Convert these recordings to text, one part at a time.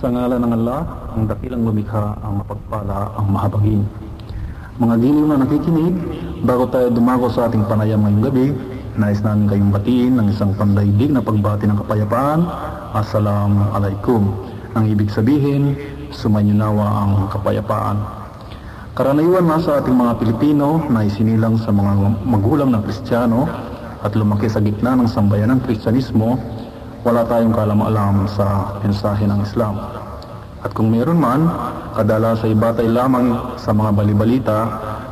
Sa ngalan ng Allah, ang dakilang lumikha, ang mapagpala, ang mahabagin. Mga giliw na nakikinig, bago tayo dumago sa ating panayam ngayong gabi, nais namin kayong batiin ng isang pandaigdig na pagbati ng kapayapaan. Assalamu alaikum. Ang ibig sabihin, sumainyo nawa ang kapayapaan. Karaniwan na sa ating mga Pilipino na isinilang sa mga magulang na Kristiyano at lumaki sa gitna ng sambayan ng Kristyanismo, wala tayong kalam-alam sa mensahe ng Islam. At kung meron man, kadalasan ay batay lamang sa mga balibalita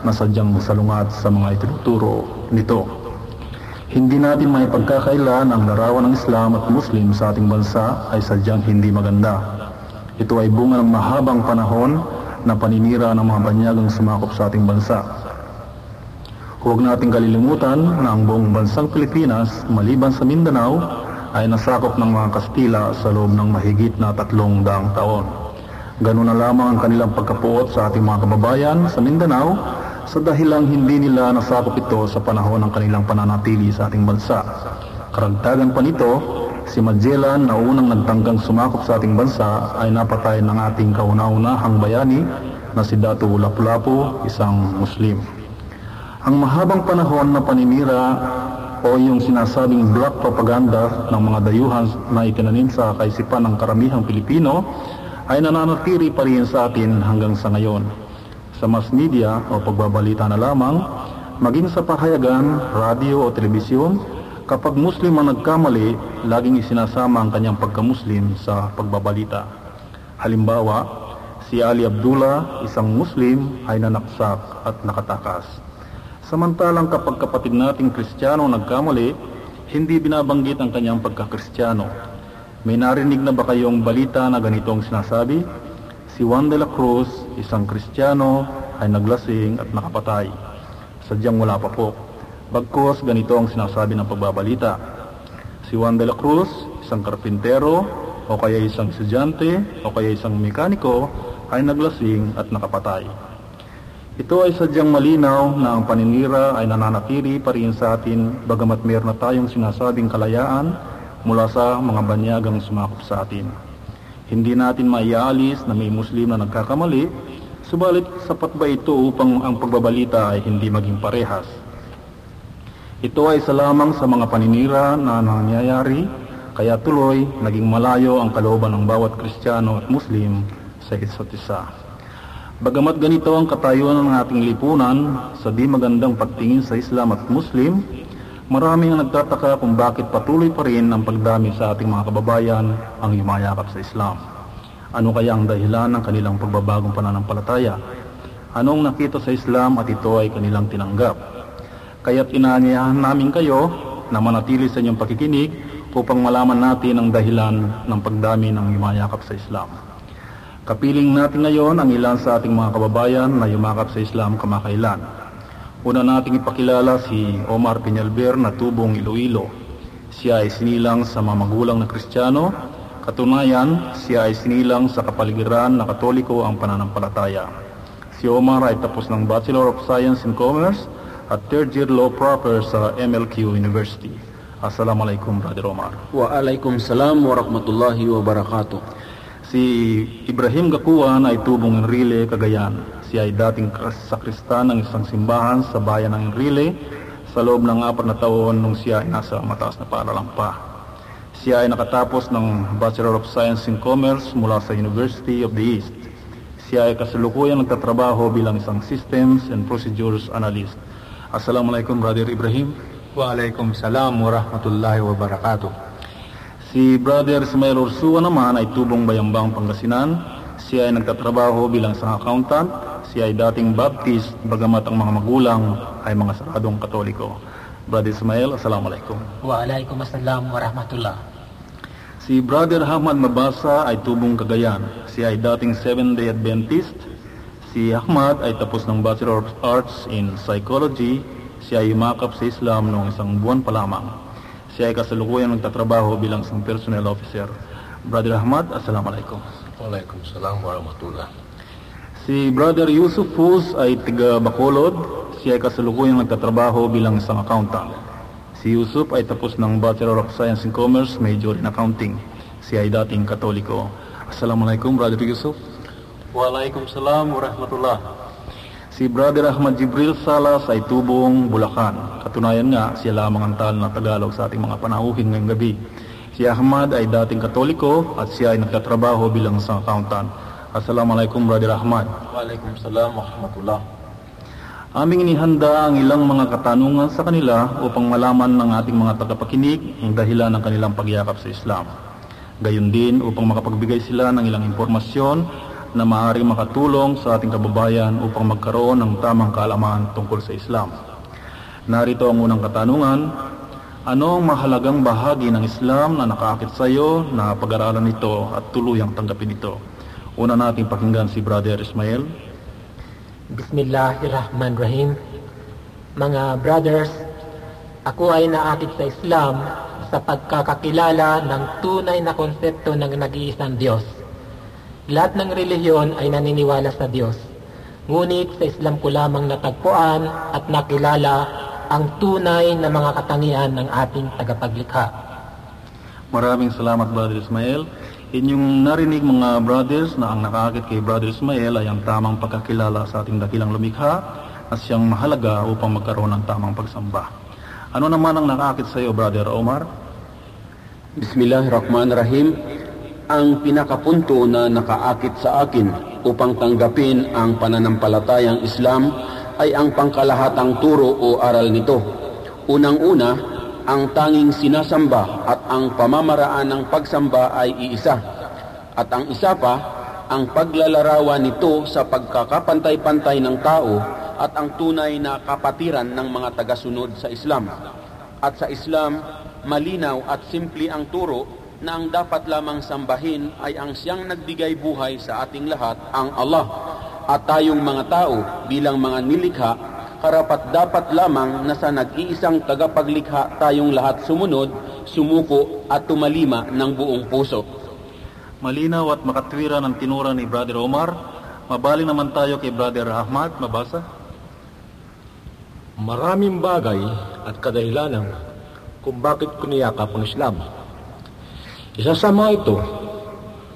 na sadyang salungat sa mga itinuturo nito. Hindi natin may pagkakailan ang larawan ng Islam at Muslim sa ating bansa ay sadyang hindi maganda. Ito ay bunga ng mahabang panahon na paninira ng mga banyagang sumakop sa ating bansa. Huwag nating kalilimutan na ang buong bansang Pilipinas, maliban sa Mindanao, ay nasakop ng mga Kastila sa loob ng mahigit na tatlong daang taon. Ganun na lamang ang kanilang pagkapuot sa ating mga kababayan sa Mindanao sa dahilang hindi nila nasakop ito sa panahon ng kanilang pananatili sa ating bansa. Karagdagan pa nito, si Magellan na unang nagtanggang sumakop sa ating bansa ay napatay ng ating kauna-unahang bayani na si Datu Lapu-Lapu, isang Muslim. Ang mahabang panahon na paninira o yung sinasabing black propaganda ng mga dayuhan na itinanim sa kaisipan ng karamihang Pilipino ay nananatili pa rin sa atin hanggang sa ngayon. Sa mass media o pagbabalita na lamang, maging sa pahayagan, radio o telebisyon, kapag Muslim ang nagkamali, laging isinasama ang kanyang pagka-Muslim sa pagbabalita. Halimbawa, si Ali Abdullah, isang Muslim, ay nanaksak at nakatakas. Samantalang kapag kapatid nating Kristiyano nagkamali, hindi binabanggit ang kanyang pagkakristyano. May narinig na ba kayong balita na ganito ang sinasabi? Si Juan de la Cruz, isang Kristiyano, ay naglasing at nakapatay. Sadyang wala pa po. Bagkos ganito ang sinasabi ng pagbabalita. Si Juan de la Cruz, isang karpintero, o kaya isang estudyante, o kaya isang mekaniko, ay naglasing at nakapatay. Ito ay sadyang malinaw na ang paninira ay nananatili pa rin sa atin bagamat meron na tayong sinasabing kalayaan mula sa mga banyagang sumakop sa atin. Hindi natin maialis na may Muslim na nagkakamali, subalit sapat ba ito upang ang pagbabalita ay hindi maging parehas? Ito ay isa lamang sa mga paninira na nangyayari, kaya tuloy naging malayo ang kalooban ng bawat Kristiyano at Muslim sa isa't isa. Bagamat ganito ang katayuan ng ating lipunan sa di magandang pagtingin sa Islam at Muslim, marami ang nagtataka kung bakit patuloy pa rin ang pagdami sa ating mga kababayan ang yumayakap sa Islam. Ano kaya ang dahilan ng kanilang pagbabagong pananampalataya? Anong nakita sa Islam at ito ay kanilang tinanggap? Kaya't inaanyayahan namin kayo na manatili sa inyong pakikinig upang malaman natin ang dahilan ng pagdami ng yumayakap sa Islam. Kapiling natin ngayon ang ilan sa ating mga kababayan na yumakap sa Islam kamakailan. Una nating ipakilala si Omar Peñalver na tubong Iloilo. Siya ay sinilang sa mga magulang na Kristiyano. Katunayan, siya ay sinilang sa kapaligiran na Katoliko ang pananampalataya. Si Omar ay tapos ng Bachelor of Science in Commerce at third year law proper sa MLQ University. Assalamualaikum, Brother Omar. Waalaikumsalam warahmatullahi wabarakatuh. Si Ibrahim Gakuan ay tubong Enrile, Cagayan. Siya ay dating sakristan ng isang simbahan sa bayan ng Enrile sa loob ng apat na taon nung siya ay nasa mataas na paaralan pa. Siya ay nakatapos ng Bachelor of Science in Commerce mula sa University of the East. Siya ay kasalukuyang nagtatrabaho bilang isang Systems and Procedures Analyst. Assalamualaikum, Brother Ibrahim. Waalaikumsalam warahmatullahi wabarakatuh. Si Brother Ismail Ursua naman ay tubong Bayambang Pangasinan. Siya ay nagtatrabaho bilang isang accountant. Siya ay dating Baptist, bagamat ang mga magulang ay mga saradong katoliko. Brother Ismail, Assalamualaikum. Waalaikumsalam warahmatullah. Si Brother Ahmad Mabasa ay tubong Cagayan. Siya ay dating Seventh-day Adventist. Si Ahmad ay tapos ng Bachelor of Arts in Psychology. Siya ay yumakap sa Islam noong isang buwan pa lamang. Siya ay kasalukuyang nagtatrabaho bilang isang personnel officer. Brother Ahmad, Assalamualaikum. Waalaikumsalam warahmatullah. Si Brother Yusuf Fuz ay tiga Bacolod. Siya ay kasalukuyang nagtatrabaho bilang isang accountant. Si Yusuf ay tapos ng Bachelor of Science in Commerce, major in Accounting. Siya ay dating katoliko. Assalamualaikum, Brother Yusuf. Waalaikumsalam warahmatullah. Si Brother Ahmad Jibril Salas ay tubong Bulacan. Katunayan nga, siya lamang ang tal na Tagalog sa ating mga panauhin ngayong gabi. Si Ahmad ay dating katoliko at siya ay nagtatrabaho bilang isang accountant. Assalamualaikum, Brother Ahmad. Waalaikumsalam warahmatullah. Aming inihanda ang ilang mga katanungan sa kanila upang malaman ng ating mga tagapakinig ang dahilan ng kanilang pagyakap sa Islam. Gayon din upang makapagbigay sila ng ilang impormasyon na maaaring makatulong sa ating kababayan upang magkaroon ng tamang kaalaman tungkol sa Islam. Narito ang unang katanungan, ano ang mahalagang bahagi ng Islam na nakaakit sa iyo na pag-aralan nito at tuluyang tanggapin ito? Una nating pakinggan si Brother Ismail. Bismillahirrahmanirrahim. Mga brothers, ako ay naakit sa Islam sa pagkakakilala ng tunay na konsepto ng nag-iisang Diyos. Lahat ng relihiyon ay naniniwala sa Diyos. Ngunit sa Islam ko lamang natagpuan at nakilala ang tunay na mga katangian ng ating tagapaglikha. Maraming salamat Brother Ismael. Inyong narinig mga brothers na ang nakaakit kay Brother Ismael ay ang tamang pagkakilala sa ating dakilang lumikha at siyang mahalaga upang magkaroon ng tamang pagsamba. Ano naman ang nakaakit sa iyo Brother Omar? Bismillahirrahmanirrahim. Ang pinakapunto na nakaakit sa akin upang tanggapin ang pananampalatayang Islam ay ang pangkalahatang turo o aral nito. Unang-una, ang tanging sinasamba at ang pamamaraan ng pagsamba ay iisa. At ang isa pa, ang paglalarawan nito sa pagkakapantay-pantay ng tao at ang tunay na kapatiran ng mga tagasunod sa Islam. At sa Islam, malinaw at simple ang turo na ang dapat lamang sambahin ay ang siyang nagbigay buhay sa ating lahat, ang Allah. At tayong mga tao bilang mga nilikha karapat dapat lamang na sa nag-iisang tagapaglikha tayong lahat sumunod, sumuko at tumalima ng buong puso. Malinaw at makatwira ng tinura ni Brother Omar. Mabaling naman tayo kay Brother Ahmad. Mabasa? Maraming bagay at kadahilanan kung bakit kuniyakap ang Islam. Isa sa mga ito,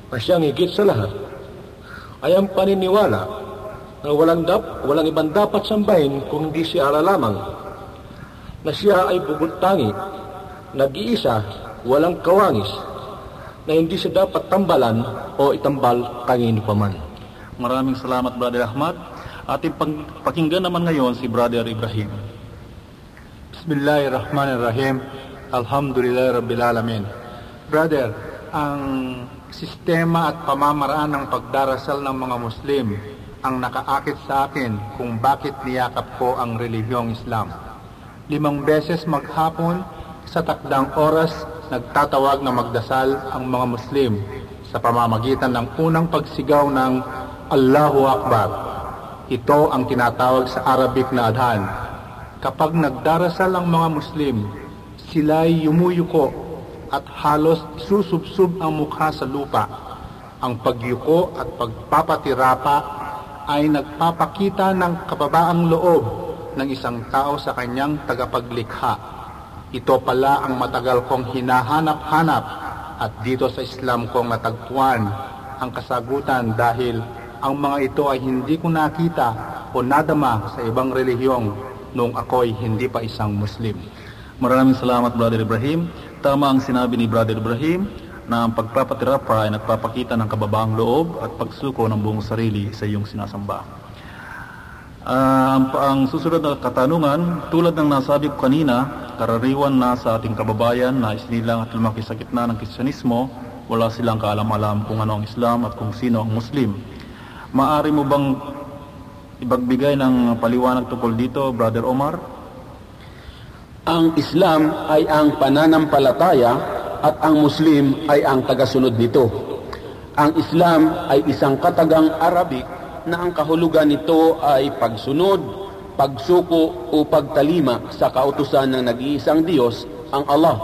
na siyang higit sa lahat, ay ang paniniwala na walang, dap, walang ibang dapat sambahin kung hindi si Allah lamang, na siya ay bubuntangi, nag-iisa, walang kawangis, na hindi siya dapat tambalan o itambal kangin pa man. Maraming salamat Brother Ahmad. Ating pakinggan naman ngayon si Brother Ibrahim. Bismillahirrahmanirrahim. Alhamdulillah Rabbil Alamin. Brother, ang sistema at pamamaraan ng pagdarasal ng mga Muslim ang nakaakit sa akin kung bakit niyakap ko ang relihiyong Islam. Limang beses maghapon sa takdang oras nagtatawag na magdasal ang mga Muslim sa pamamagitan ng unang pagsigaw ng Allahu Akbar. Ito ang tinatawag sa Arabic na adhan. Kapag nagdarasal ang mga Muslim, sila'y yumuyuko at halos susubsub ang mukha sa lupa. Ang pagyuko at pagpapatirapa ay nagpapakita ng kababaang loob ng isang tao sa kanyang tagapaglikha. Ito pala ang matagal kong hinahanap-hanap at dito sa Islam kong natagpuan ang kasagutan dahil ang mga ito ay hindi ko nakita o nadama sa ibang relihiyong nung ako'y hindi pa isang Muslim. Maraming salamat Brother Ibrahim. Tama ang sinabi ni Brother Ibrahim na ang pagpapatirapa ay nagpapakita ng kababaang loob at pagsuko ng buong sarili sa iyong sinasamba. Ah, ang, ang susunod na katanungan, tulad ng nasabi ko kanina, karariwan na sa ating kababayan na isinilang at lumaki sa gitna ng Kristyanismo, wala silang kaalam-alam kung ano ang Islam at kung sino ang Muslim. Maari mo bang ibagbigay ng paliwanag tungkol dito, Brother Omar? Ang Islam ay ang pananampalataya at ang Muslim ay ang tagasunod nito. Ang Islam ay isang katagang Arabic na ang kahulugan nito ay pagsunod, pagsuko o pagtalima sa kautusan ng nag-iisang Diyos, ang Allah.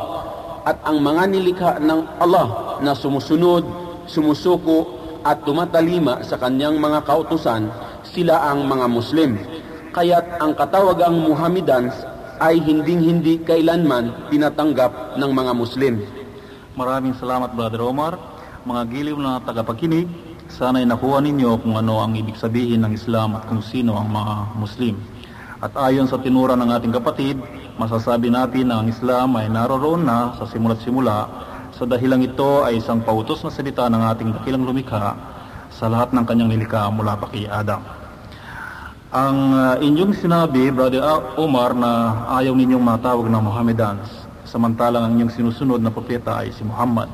At ang mga nilikha ng Allah na sumusunod, sumusuko at tumatalima sa kanyang mga kautusan, sila ang mga Muslim. Kaya't ang katawagang Muhammadans ay hinding-hindi kailanman tinatanggap ng mga Muslim. Maraming salamat Brother Omar. Mga giliw na tagapakinig, sana'y nakuha ninyo kung ano ang ibig sabihin ng Islam at kung sino ang mga Muslim. At ayon sa tinura ng ating kapatid, masasabi natin na ang Islam ay naroroon na sa simula't simula sa dahilang ito ay isang pautos na salita ng ating dakilang lumikha sa lahat ng kanyang nilikha mula pa kay Adam. Ang uh, inyong sinabi, Brother Omar, na ayaw ninyong matawag na Mohammedans, samantalang ang inyong sinusunod na propeta ay si Muhammad.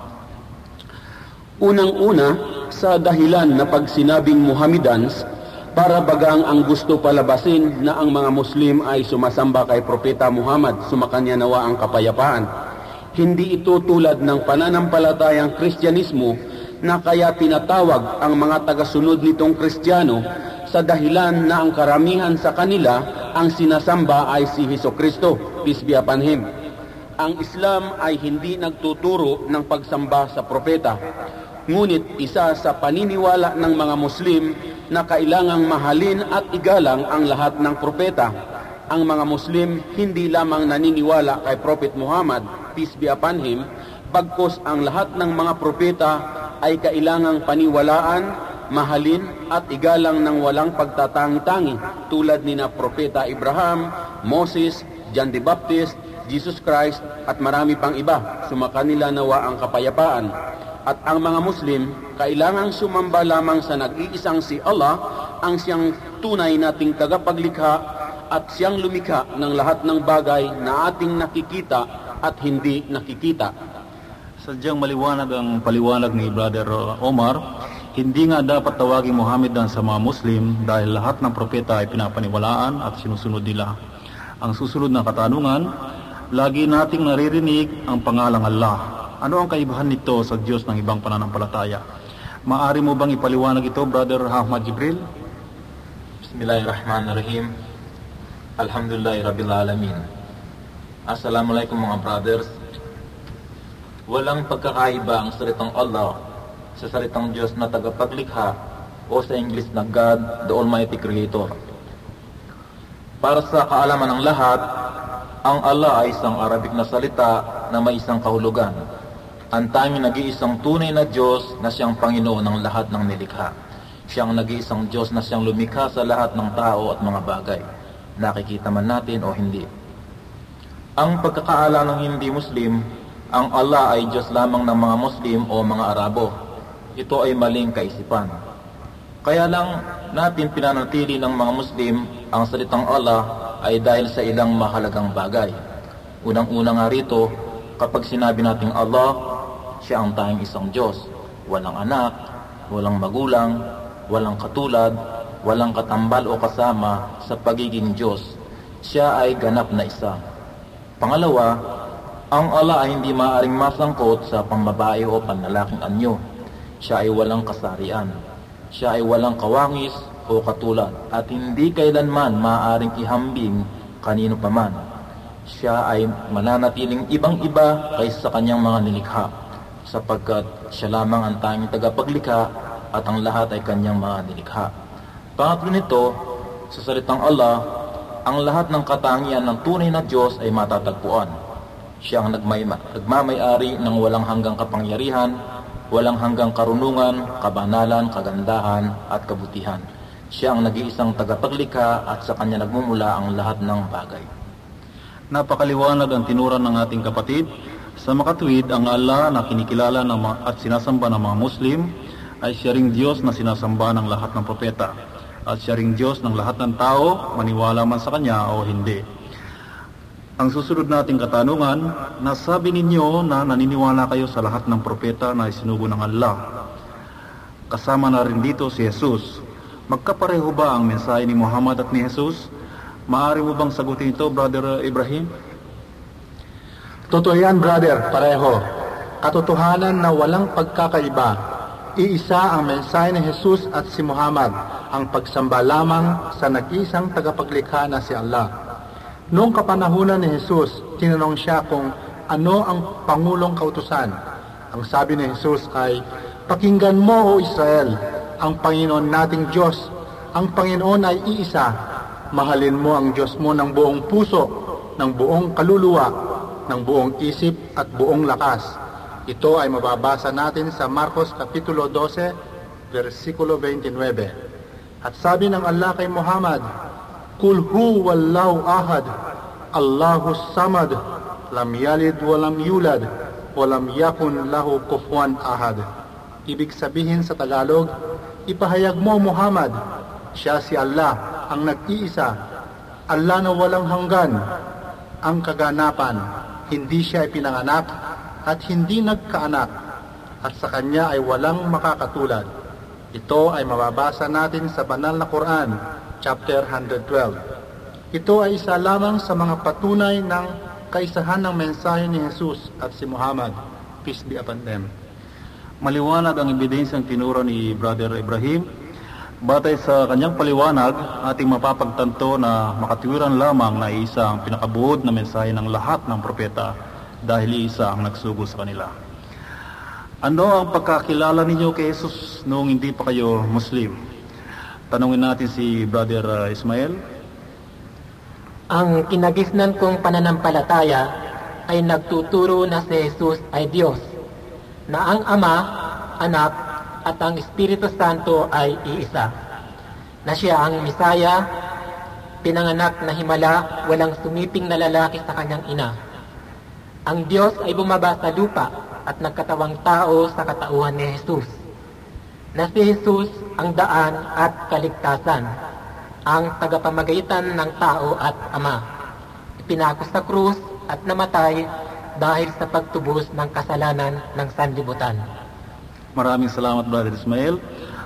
Unang-una, sa dahilan na pag sinabing para bagang ang gusto palabasin na ang mga Muslim ay sumasamba kay Propeta Muhammad, sumakanya nawa ang kapayapaan. Hindi ito tulad ng pananampalatayang Kristyanismo na kaya tinatawag ang mga tagasunod nitong Kristiyano sa dahilan na ang karamihan sa kanila ang sinasamba ay si Heso Kristo, peace be upon him. Ang Islam ay hindi nagtuturo ng pagsamba sa propeta. Ngunit isa sa paniniwala ng mga Muslim na kailangang mahalin at igalang ang lahat ng propeta. Ang mga Muslim hindi lamang naniniwala kay Prophet Muhammad, peace be upon him, bagkos ang lahat ng mga propeta ay kailangang paniwalaan, mahalin at igalang ng walang pagtatangi-tangi tulad ni na Propeta Abraham, Moses, John the Baptist, Jesus Christ at marami pang iba. Sumakanila nawa ang kapayapaan. At ang mga Muslim, kailangang sumamba lamang sa nag-iisang si Allah, ang siyang tunay nating tagapaglikha at siyang lumikha ng lahat ng bagay na ating nakikita at hindi nakikita. Sadyang maliwanag ang paliwanag ni Brother Omar, hindi nga dapat tawagin Muhammad sa mga Muslim dahil lahat ng propeta ay pinapaniwalaan at sinusunod nila. Ang susunod na katanungan, lagi nating naririnig ang pangalang Allah. Ano ang kaibahan nito sa Diyos ng ibang pananampalataya? Maari mo bang ipaliwanag ito, Brother Ahmad Jibril? Bismillahirrahmanirrahim. Alhamdulillah Rabbil Alamin. Assalamualaikum mga brothers. Walang pagkakaiba ang salitang Allah sa salitang Diyos na tagapaglikha o sa English na God, the Almighty Creator. Para sa kaalaman ng lahat, ang Allah ay isang Arabic na salita na may isang kahulugan ang tanging nag-iisang tunay na Diyos na siyang Panginoon ng lahat ng nilikha. Siyang nag-iisang Diyos na siyang lumikha sa lahat ng tao at mga bagay. Nakikita man natin o hindi. Ang pagkakaala ng hindi Muslim, ang Allah ay Diyos lamang ng mga Muslim o mga Arabo. Ito ay maling kaisipan. Kaya lang natin pinanatili ng mga Muslim ang salitang Allah ay dahil sa ilang mahalagang bagay. Unang-una nga rito, kapag sinabi nating Allah, siya ang tanging isang Diyos. Walang anak, walang magulang, walang katulad, walang katambal o kasama sa pagiging Diyos. Siya ay ganap na isa. Pangalawa, ang Allah ay hindi maaaring masangkot sa pambabae o panlalaking anyo. Siya ay walang kasarian. Siya ay walang kawangis o katulad at hindi kailanman maaaring ihambing kanino paman. Siya ay mananatiling ibang-iba kaysa sa kanyang mga nilikha sapagkat siya lamang ang tanging tagapaglikha at ang lahat ay kanyang mga nilikha. Pangatlo nito, sa salitang Allah, ang lahat ng katangian ng tunay na Diyos ay matatagpuan. Siya ang nagmay, nagmamayari ng walang hanggang kapangyarihan, walang hanggang karunungan, kabanalan, kagandahan at kabutihan. Siya ang nag-iisang tagapaglikha at sa kanya nagmumula ang lahat ng bagay. Napakaliwanag ang tinuran ng ating kapatid sa makatwid, ang Allah na kinikilala ng mga, at sinasamba ng mga Muslim ay siya ring Diyos na sinasamba ng lahat ng propeta at siya ring Diyos ng lahat ng tao, maniwala man sa Kanya o hindi. Ang susunod nating katanungan, nasabi ninyo na naniniwala kayo sa lahat ng propeta na isinugo ng Allah. Kasama na rin dito si Jesus. Magkapareho ba ang mensahe ni Muhammad at ni Jesus? Maari mo bang sagutin ito, Brother Ibrahim? Totoo yan, brother, pareho. Katotohanan na walang pagkakaiba. Iisa ang mensahe ni Jesus at si Muhammad, ang pagsamba lamang sa nag-isang tagapaglikha na si Allah. Noong kapanahunan ni Jesus, tinanong siya kung ano ang Pangulong Kautusan. Ang sabi ni Jesus ay, Pakinggan mo, O Israel, ang Panginoon nating Diyos. Ang Panginoon ay iisa. Mahalin mo ang Diyos mo ng buong puso, ng buong kaluluwa, ng buong isip at buong lakas. Ito ay mababasa natin sa Marcos Kapitulo 12, versikulo 29. At sabi ng Allah kay Muhammad, Kul hu wallahu ahad, Allahu samad, lam yalid walam yulad, walam yakun lahu kufuwan ahad. Ibig sabihin sa Tagalog, ipahayag mo Muhammad, siya si Allah, ang nag-iisa, Allah na walang hanggan, ang kaganapan, hindi siya ipinanganak at hindi nagkaanak at sa kanya ay walang makakatulad. Ito ay mababasa natin sa banal na Quran, chapter 112. Ito ay isa lamang sa mga patunay ng kaisahan ng mensahe ni Jesus at si Muhammad, peace be upon them. Maliwanag ang ebidensyang tinuro ni Brother Ibrahim. Batay sa kanyang paliwanag, ating mapapagtanto na makatiwiran lamang na isa ang pinakabuod na mensahe ng lahat ng propeta dahil isa ang nagsugo sa kanila. Ano ang pagkakilala ninyo kay Jesus noong hindi pa kayo Muslim? Tanungin natin si Brother uh, Ismael. Ang kinagisnan kong pananampalataya ay nagtuturo na si Jesus ay Diyos, na ang Ama, Anak, at ang Espiritu Santo ay iisa, na siya ang Misaya, pinanganak na himala, walang sumiping na lalaki sa kanyang ina, ang Diyos ay bumaba sa lupa at nagkatawang tao sa katauhan ni Jesus. Na si Jesus ang daan at kaligtasan, ang tagapamagitan ng tao at Ama. Ipinako sa krus at namatay dahil sa pagtubos ng kasalanan ng sanlibutan. Maraming salamat Brother Ismael.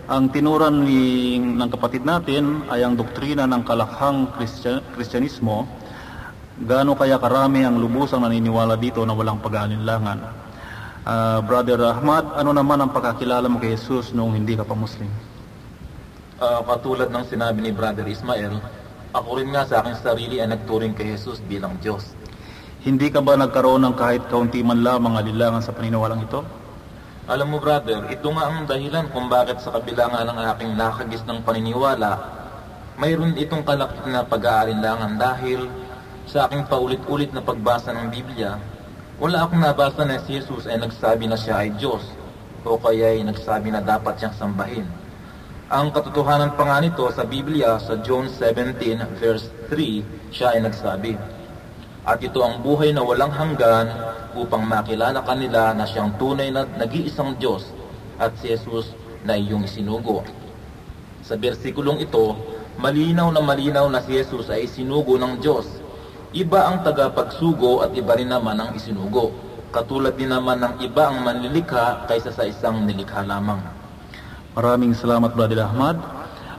Ang tinuran ni, ng kapatid natin ay ang doktrina ng kalakhang Kristyanismo Gaano kaya karami ang lubusang naniniwala dito na walang pag-aalinlangan? Uh, Brother Ahmad, ano naman ang pagkakilala mo kay Jesus noong hindi ka pa Muslim? Uh, katulad ng sinabi ni Brother Ismael, ako rin nga sa aking sarili ay nagturing kay Jesus bilang Diyos. Hindi ka ba nagkaroon ng kahit kaunti man lamang alilangan sa paniniwalang ito? Alam mo brother, ito nga ang dahilan kung bakit sa kabila nga ng aking nakagis ng paniniwala, mayroon itong kalakit na pag-aalinlangan dahil sa aking paulit-ulit na pagbasa ng Biblia, wala akong nabasa na si Jesus ay nagsabi na siya ay Diyos o kaya ay nagsabi na dapat siyang sambahin. Ang katotohanan pa nga nito sa Biblia sa John 17 verse 3, siya ay nagsabi, At ito ang buhay na walang hanggan upang makilala kanila na siyang tunay na nag-iisang Diyos at si Jesus na iyong isinugo. Sa bersikulong ito, malinaw na malinaw na si Jesus ay isinugo ng Diyos Iba ang tagapagsugo at iba rin naman ang isinugo. Katulad din naman ng iba ang manlilikha kaysa sa isang nilikha lamang. Maraming salamat Brother Ahmad.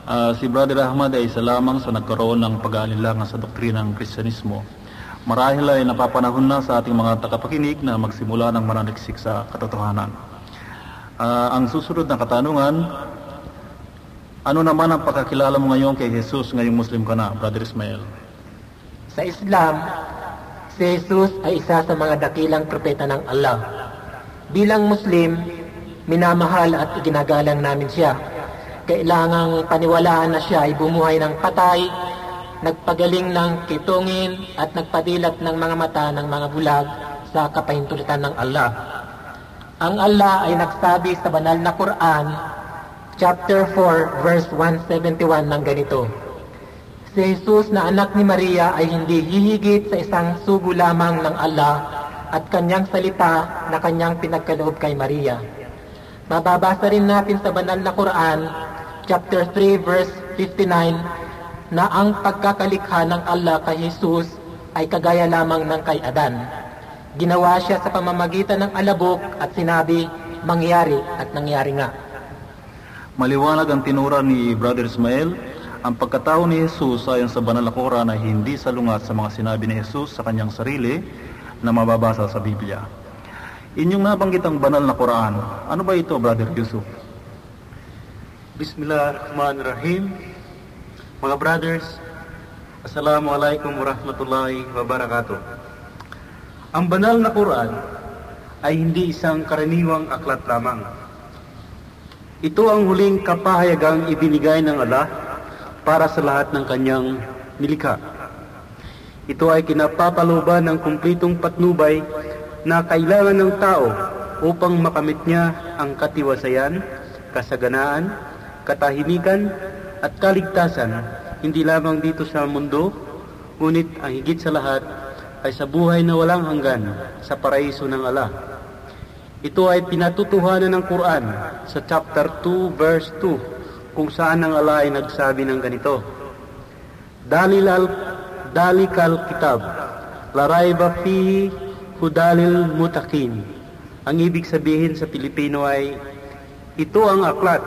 Uh, si Brother Ahmad ay isa lamang sa nagkaroon ng pag-aalinlangan sa doktrina ng Kristyanismo. Marahil ay napapanahon na sa ating mga tagapakinig na magsimula ng mananiksik sa katotohanan. Uh, ang susunod na katanungan, ano naman ang pagkakilala mo ngayon kay Jesus ngayong Muslim ka na, Brother Ismael? Sa Islam, si Jesus ay isa sa mga dakilang propeta ng Allah. Bilang Muslim, minamahal at iginagalang namin siya. Kailangang paniwalaan na siya ay bumuhay ng patay, nagpagaling ng kitungin at nagpadilat ng mga mata ng mga bulag sa kapahintulutan ng Allah. Ang Allah ay nagsabi sa banal na Quran, chapter 4, verse 171 ng ganito, Si Jesus na anak ni Maria ay hindi hihigit sa isang sugo lamang ng Allah at kanyang salita na kanyang pinagkaloob kay Maria. Mababasa rin natin sa banal na Quran, chapter 3, verse 59, na ang pagkakalikha ng Allah kay Jesus ay kagaya lamang ng kay Adan. Ginawa siya sa pamamagitan ng alabok at sinabi, mangyari at nangyari nga. Maliwanag ang tinura ni Brother Ismael ang pagkatao ni Jesus ayon sa banal na Quran ay hindi salungat sa mga sinabi ni Jesus sa kanyang sarili na mababasa sa Biblia. Inyong nabanggit ang banal na Quran. Ano ba ito, Brother Yusuf? Bismillahirrahmanirrahim. Mga brothers, Assalamualaikum warahmatullahi wabarakatuh. Ang banal na Quran ay hindi isang karaniwang aklat lamang. Ito ang huling kapahayagang ibinigay ng Allah para sa lahat ng kanyang nilikha. Ito ay kinapapaluban ng kumplitong patnubay na kailangan ng tao upang makamit niya ang katiwasayan, kasaganaan, katahimikan at kaligtasan hindi lamang dito sa mundo, ngunit ang higit sa lahat ay sa buhay na walang hanggan sa paraiso ng Allah. Ito ay pinatutuhanan ng Quran sa chapter 2 verse 2 kung saan ang Allah ay nagsabi ng ganito. Dalilal dalikal kitab larayba fihi hudalil mutakin. Ang ibig sabihin sa Pilipino ay ito ang aklat,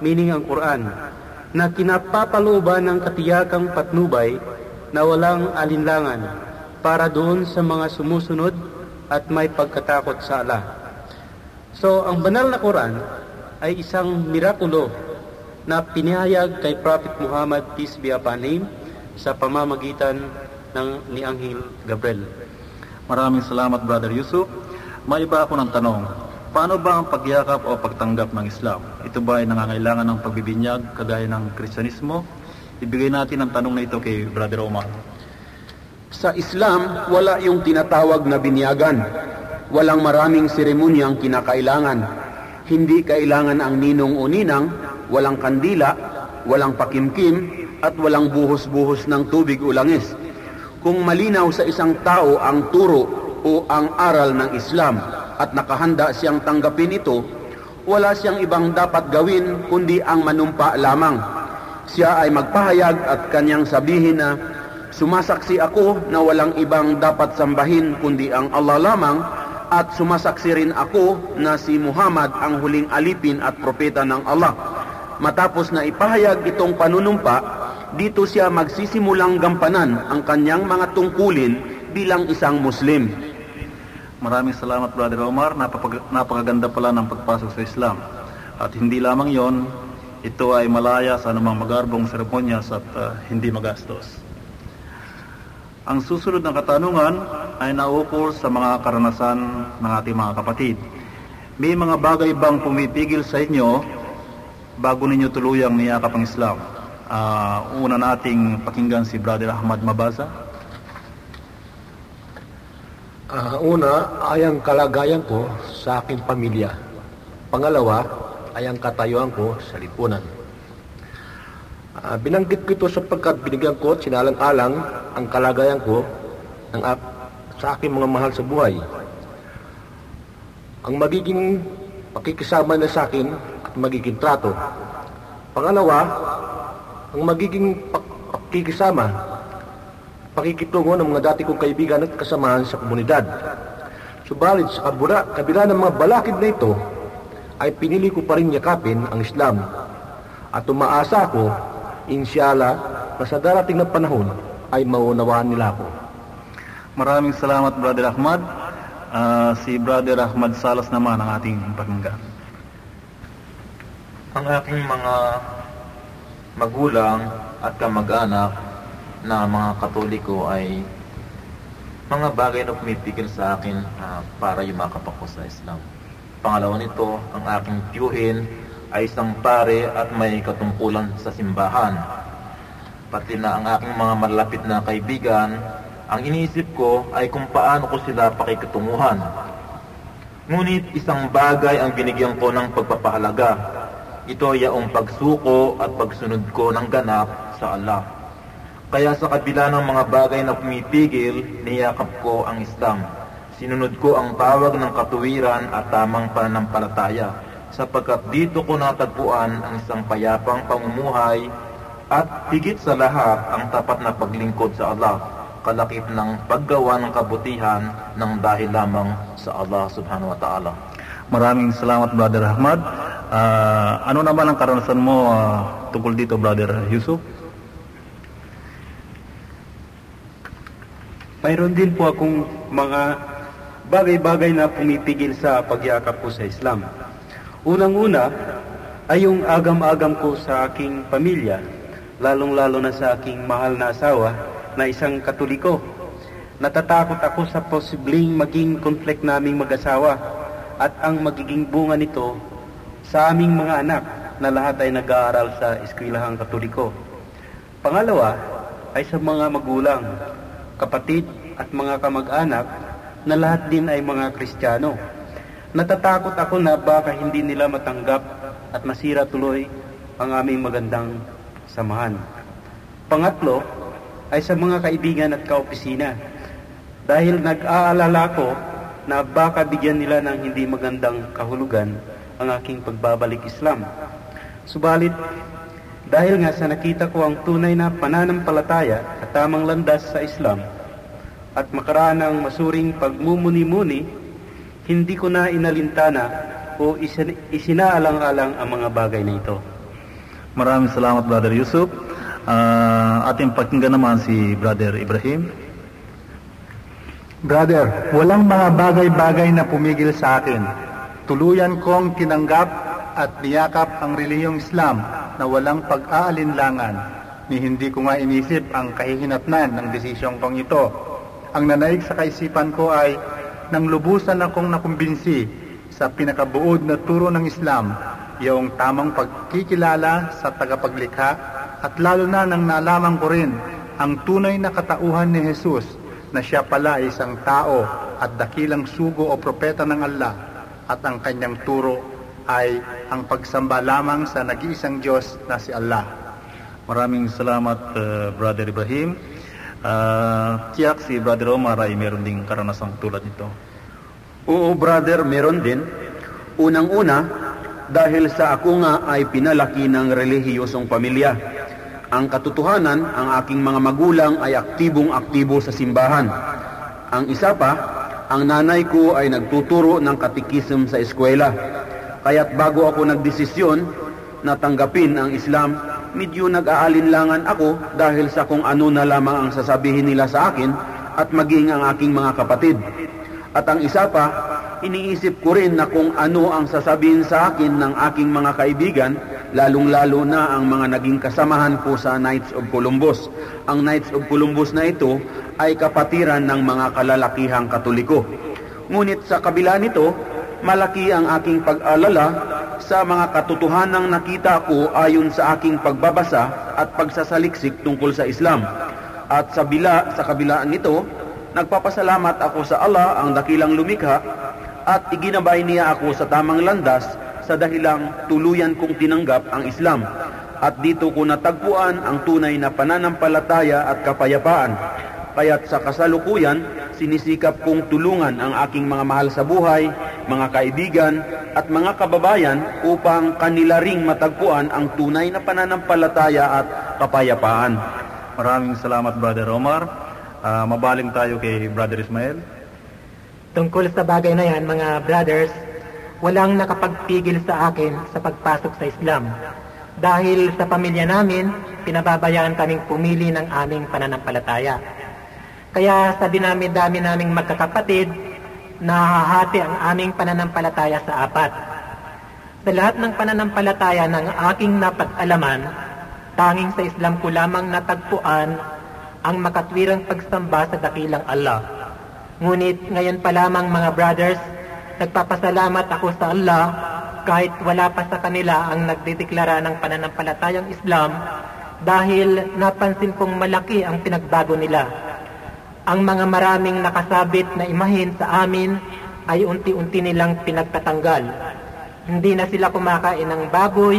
meaning ang Quran, na kinapapalooban ng katiyakang patnubay na walang alinlangan para doon sa mga sumusunod at may pagkatakot sa Allah. So, ang banal na Quran ay isang mirakulo na pinahayag kay Prophet Muhammad peace be upon him sa pamamagitan ng ni Anghel Gabriel. Maraming salamat Brother Yusuf. May iba ako ng tanong. Paano ba ang pagyakap o pagtanggap ng Islam? Ito ba ay nangangailangan ng pagbibinyag kagaya ng Kristyanismo? Ibigay natin ang tanong na ito kay Brother Omar. Sa Islam, wala yung tinatawag na binyagan Walang maraming seremonyang kinakailangan. Hindi kailangan ang ninong o ninang, walang kandila, walang pakimkim, at walang buhos-buhos ng tubig o langis. Kung malinaw sa isang tao ang turo o ang aral ng Islam at nakahanda siyang tanggapin ito, wala siyang ibang dapat gawin kundi ang manumpa lamang. Siya ay magpahayag at kanyang sabihin na sumasaksi ako na walang ibang dapat sambahin kundi ang Allah lamang at sumasaksi rin ako na si Muhammad ang huling alipin at propeta ng Allah. Matapos na ipahayag itong panunumpa, dito siya magsisimulang gampanan ang kanyang mga tungkulin bilang isang Muslim. Maraming salamat Brother Omar, Napapag napakaganda pala ng pagpasok sa Islam. At hindi lamang yon, ito ay malaya sa anumang magarbong seremonyas at uh, hindi magastos. Ang susunod na katanungan ay naukol sa mga karanasan ng ating mga kapatid. May mga bagay bang pumipigil sa inyo bago ninyo tuluyang niyakap ang Islam? Uh, una nating pakinggan si Brother Ahmad Mabaza. Uh, una ay ang kalagayan ko sa aking pamilya. Pangalawa ay ang katayuan ko sa lipunan. Uh, binanggit ko ito sapagkat binigyan ko at sinalang-alang ang kalagayan ko ng, sa aking mga mahal sa buhay. Ang magiging pakikisama na sa akin magiging trato. Pangalawa, ang magiging pakikisama, pakikitungo ng mga dati kong kaibigan at kasamahan sa komunidad. Subalit sa kabura, kabila ng mga balakid na ito, ay pinili ko pa rin yakapin ang Islam. At umaasa ako Inshallah, na sa darating na panahon ay maunawaan nila ako. Maraming salamat Brother Ahmad. Uh, si Brother Ahmad Salas naman ang ating pakinggan. Ang aking mga magulang at kamag-anak na mga katoliko ay mga bagay na pumipigil sa akin uh, para yumakap ako sa Islam. Pangalawa nito, ang aking tiyuhin ay isang pare at may katungkulan sa simbahan. Pati na ang aking mga malapit na kaibigan, ang iniisip ko ay kung paano ko sila pakikitunguhan. Ngunit isang bagay ang binigyan ko ng pagpapahalaga. Ito ay ang pagsuko at pagsunod ko ng ganap sa Allah. Kaya sa kabila ng mga bagay na pumipigil, niyakap ko ang Islam. Sinunod ko ang tawag ng katuwiran at tamang pananampalataya sapagkat dito ko natagpuan ang isang payapang pamumuhay at higit sa lahat ang tapat na paglingkod sa Allah, kalakip ng paggawa ng kabutihan ng dahil lamang sa Allah subhanahu wa ta'ala. Maraming salamat Brother Ahmad. Uh, ano naman ang karanasan mo uh, tungkol dito Brother Yusuf? Mayroon din po akong mga bagay-bagay na pumipigil sa pagyakap ko sa Islam. Unang-una ay yung agam-agam ko sa aking pamilya, lalong-lalo na sa aking mahal na asawa na isang katoliko. Natatakot ako sa posibleng maging konflikt naming mag-asawa at ang magiging bunga nito sa aming mga anak na lahat ay nag-aaral sa eskwelahang katoliko. Pangalawa ay sa mga magulang, kapatid at mga kamag-anak na lahat din ay mga Kristiyano Natatakot ako na baka hindi nila matanggap at masira tuloy ang aming magandang samahan. Pangatlo ay sa mga kaibigan at kaopisina. Dahil nag-aalala ko na baka bigyan nila ng hindi magandang kahulugan ang aking pagbabalik Islam. Subalit, dahil nga sa nakita ko ang tunay na pananampalataya at tamang landas sa Islam at makaraan ng masuring pagmumuni-muni hindi ko na inalintana o isin- isinaalang-alang ang mga bagay na ito. Maraming salamat Brother Yusuf. Ah, ating pakinggan naman si Brother Ibrahim. Brother, walang mga bagay-bagay na pumigil sa akin. Tuluyan kong tinanggap at niyakap ang relihiyong Islam na walang pag-aalinlangan ni hindi ko nga inisip ang kahihinatnan ng desisyong kong ito. Ang nanaig sa kaisipan ko ay nang lubusan akong nakumbinsi sa pinakabuod na turo ng Islam, yung tamang pagkikilala sa tagapaglikha at lalo na nang nalaman ko rin ang tunay na katauhan ni Jesus na siya pala ay isang tao at dakilang sugo o propeta ng Allah at ang kanyang turo ay ang pagsamba lamang sa nag-iisang Diyos na si Allah. Maraming salamat uh, Brother Ibrahim. Ah, tiyak si Brother Omar ay meron ding karanasang tulad nito. Oo, brother, meron din. Unang-una, dahil sa ako nga ay pinalaki ng relihiyosong pamilya. Ang katotohanan, ang aking mga magulang ay aktibong-aktibo sa simbahan. Ang isa pa, ang nanay ko ay nagtuturo ng katikism sa eskwela. Kaya't bago ako nagdesisyon na tanggapin ang Islam, medyo nag-aalinlangan ako dahil sa kung ano na lamang ang sasabihin nila sa akin at maging ang aking mga kapatid. At ang isa pa, iniisip ko rin na kung ano ang sasabihin sa akin ng aking mga kaibigan, lalong-lalo na ang mga naging kasamahan ko sa Knights of Columbus. Ang Knights of Columbus na ito ay kapatiran ng mga kalalakihang katoliko. Ngunit sa kabila nito, malaki ang aking pag-alala sa mga katotohanang nakita ko ayon sa aking pagbabasa at pagsasaliksik tungkol sa Islam. At sa bila sa kabilaan nito, nagpapasalamat ako sa Allah ang dakilang lumikha at iginabay niya ako sa tamang landas sa dahilang tuluyan kong tinanggap ang Islam. At dito ko natagpuan ang tunay na pananampalataya at kapayapaan. Kaya't sa kasalukuyan, sinisikap kong tulungan ang aking mga mahal sa buhay, mga kaibigan, at mga kababayan upang kanila ring matagpuan ang tunay na pananampalataya at kapayapaan. Maraming salamat Brother Omar. Ah, mabaling tayo kay Brother Ismael. Tungkol sa bagay na yan, mga brothers, walang nakapagpigil sa akin sa pagpasok sa Islam. Dahil sa pamilya namin, pinababayaan kaming pumili ng aming pananampalataya. Kaya sa dinami-dami naming magkakapatid, nahahati ang aming pananampalataya sa apat. Sa lahat ng pananampalataya ng aking napag-alaman, tanging sa Islam ko lamang natagpuan ang makatwirang pagsamba sa dakilang Allah. Ngunit ngayon pa lamang mga brothers, nagpapasalamat ako sa Allah kahit wala pa sa kanila ang nagdideklara ng pananampalatayang Islam dahil napansin kong malaki ang pinagbago nila. Ang mga maraming nakasabit na imahin sa amin ay unti-unti nilang pinagtatanggal. Hindi na sila kumakain ng baboy,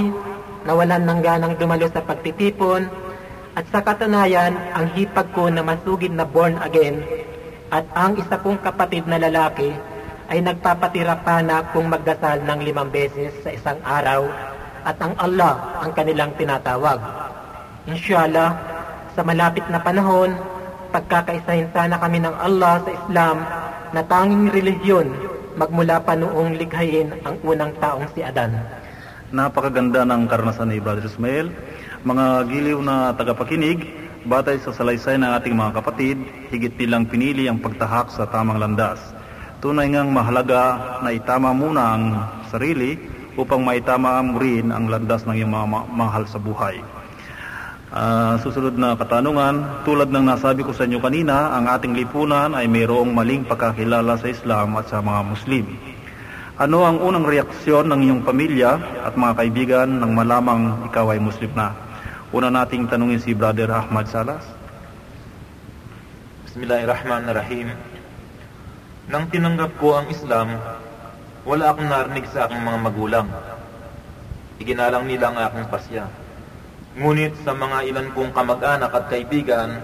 nawalan ng ganang dumalo sa pagtitipon, at sa katunayan, ang hipag ko na masugid na born again at ang isa kong kapatid na lalaki ay nagpapatira pa na kung magdasal ng limang beses sa isang araw at ang Allah ang kanilang tinatawag. Inshallah, sa malapit na panahon, pagkakaisahin sana kami ng Allah sa Islam na tanging relihiyon magmula pa noong likhayin ang unang taong si Adan. Napakaganda ng karanasan ni Brother Ismael. Mga giliw na tagapakinig, batay sa salaysay ng ating mga kapatid, higit nilang pinili ang pagtahak sa tamang landas. Tunay ngang mahalaga na itama muna ang sarili upang maitama mo rin ang landas ng iyong mga ma- mahal sa buhay. Ah, susunod na katanungan, tulad ng nasabi ko sa inyo kanina, ang ating lipunan ay mayroong maling pagkakilala sa Islam at sa mga Muslim. Ano ang unang reaksyon ng iyong pamilya at mga kaibigan nang malamang ikaw ay Muslim na? Una nating tanungin si Brother Ahmad Salas. Bismillahirrahmanirrahim. Nang tinanggap ko ang Islam, Wala akong narinig sa aking mga magulang. Iginalang nila ang aking pasya. Ngunit sa mga ilan kong kamag-anak at kaibigan,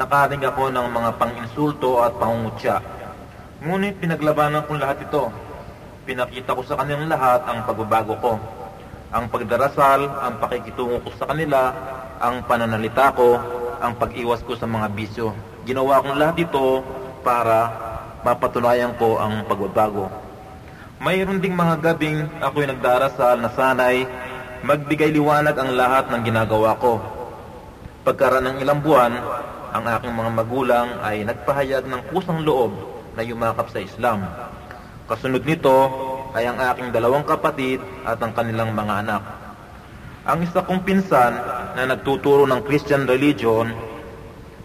nakarinig ako ng mga pang-insulto at pangungutya. Ngunit pinaglabanan kong lahat ito. Pinakita ko sa kanilang lahat ang pagbabago ko. Ang pagdarasal, ang pakikitungo ko sa kanila, ang pananalita ko, ang pag-iwas ko sa mga bisyo. Ginawa kong lahat ito para mapatunayan ko ang pagbabago. Mayroon ding mga gabing ako'y nagdarasal na sanay magbigay liwanag ang lahat ng ginagawa ko. Pagkaraan ng ilang buwan, ang aking mga magulang ay nagpahayag ng kusang loob na yumakap sa Islam. Kasunod nito ay ang aking dalawang kapatid at ang kanilang mga anak. Ang isa kong pinsan na nagtuturo ng Christian religion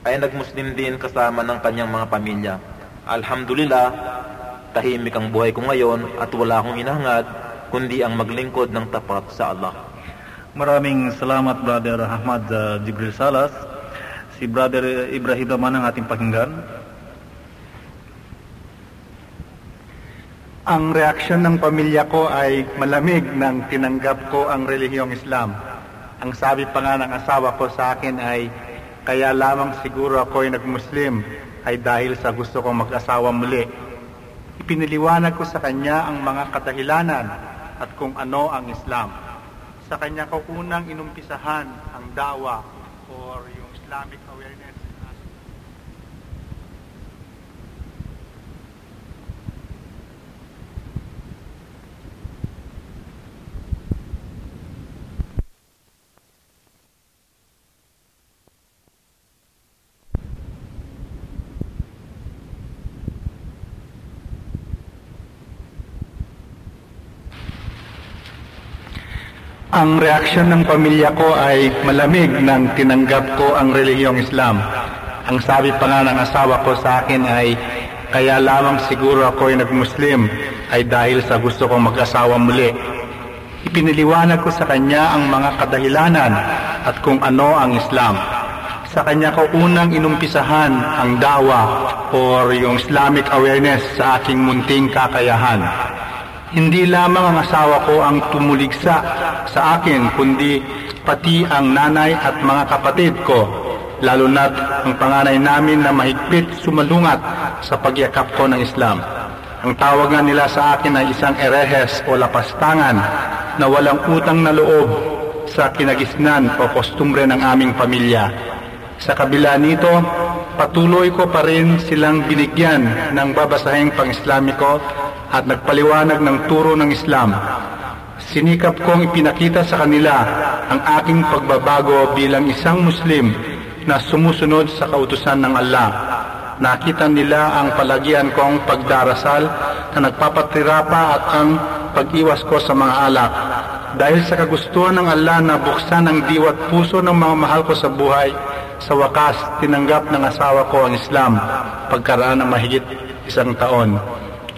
ay nagmuslim din kasama ng kanyang mga pamilya. Alhamdulillah, tahimik ang buhay ko ngayon at wala akong hinahangad kundi ang maglingkod ng tapat sa Allah. Maraming salamat Brother Ahmad uh, Jibril Salas. Si Brother Ibrahim naman ang ating pakinggan. Ang reaksyon ng pamilya ko ay malamig nang tinanggap ko ang relihiyong Islam. Ang sabi pa nga ng asawa ko sa akin ay, kaya lamang siguro ako ay nagmuslim ay dahil sa gusto kong mag-asawa muli. Ipiniliwanag ko sa kanya ang mga kadahilanan at kung ano ang Islam. Sa kanya ko unang inumpisahan ang dawa or yung Islamic awareness. Ang reaksyon ng pamilya ko ay malamig nang tinanggap ko ang relihiyong Islam. Ang sabi pa nga ng asawa ko sa akin ay, kaya lamang siguro ako ay nagmuslim ay dahil sa gusto kong mag-asawa muli. Ipiniliwanag ko sa kanya ang mga kadahilanan at kung ano ang Islam. Sa kanya ko unang inumpisahan ang dawa or yung Islamic awareness sa aking munting kakayahan. Hindi lamang ang asawa ko ang tumuligsa sa akin, kundi pati ang nanay at mga kapatid ko, lalo na't ang panganay namin na mahigpit sumalungat sa pagyakap ko ng Islam. Ang tawag nga nila sa akin ay isang erehes o lapastangan na walang utang na loob sa kinagisnan o kostumbre ng aming pamilya. Sa kabila nito, patuloy ko pa rin silang binigyan ng babasahing pang-Islamiko at nagpaliwanag ng turo ng Islam. Sinikap kong ipinakita sa kanila ang aking pagbabago bilang isang Muslim na sumusunod sa kautusan ng Allah. Nakita nila ang palagian kong pagdarasal na nagpapatira pa at ang pag-iwas ko sa mga alak. Dahil sa kagustuhan ng Allah na buksan ang diwat puso ng mga mahal ko sa buhay, sa wakas tinanggap ng asawa ko ang Islam pagkaraan ng mahigit isang taon.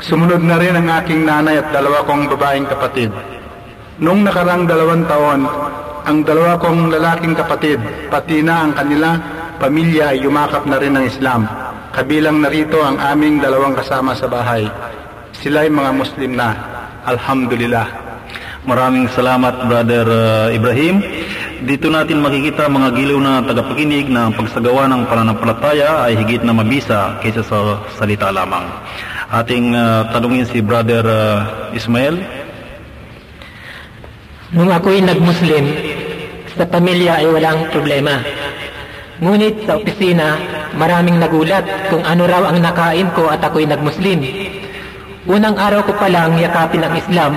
Sumunod na rin ang aking nanay at dalawa kong babaeng kapatid. Noong nakarang dalawang taon, ang dalawa kong lalaking kapatid, pati na ang kanila pamilya ay yumakap na rin ng Islam. Kabilang narito ang aming dalawang kasama sa bahay. Sila ay mga Muslim na. Alhamdulillah. Maraming salamat Brother uh, Ibrahim. Dito natin makikita mga giliw na tagapakinig na ang pagsagawa ng pananampalataya ay higit na mabisa kaysa sa salita lamang. Ating uh, tanungin si Brother uh, Ismael. Nung ako'y nag-Muslim, sa pamilya ay walang problema. Ngunit sa opisina, maraming nagulat kung ano raw ang nakain ko at ako'y nag-Muslim. Unang araw ko pa lang yakapin ang Islam.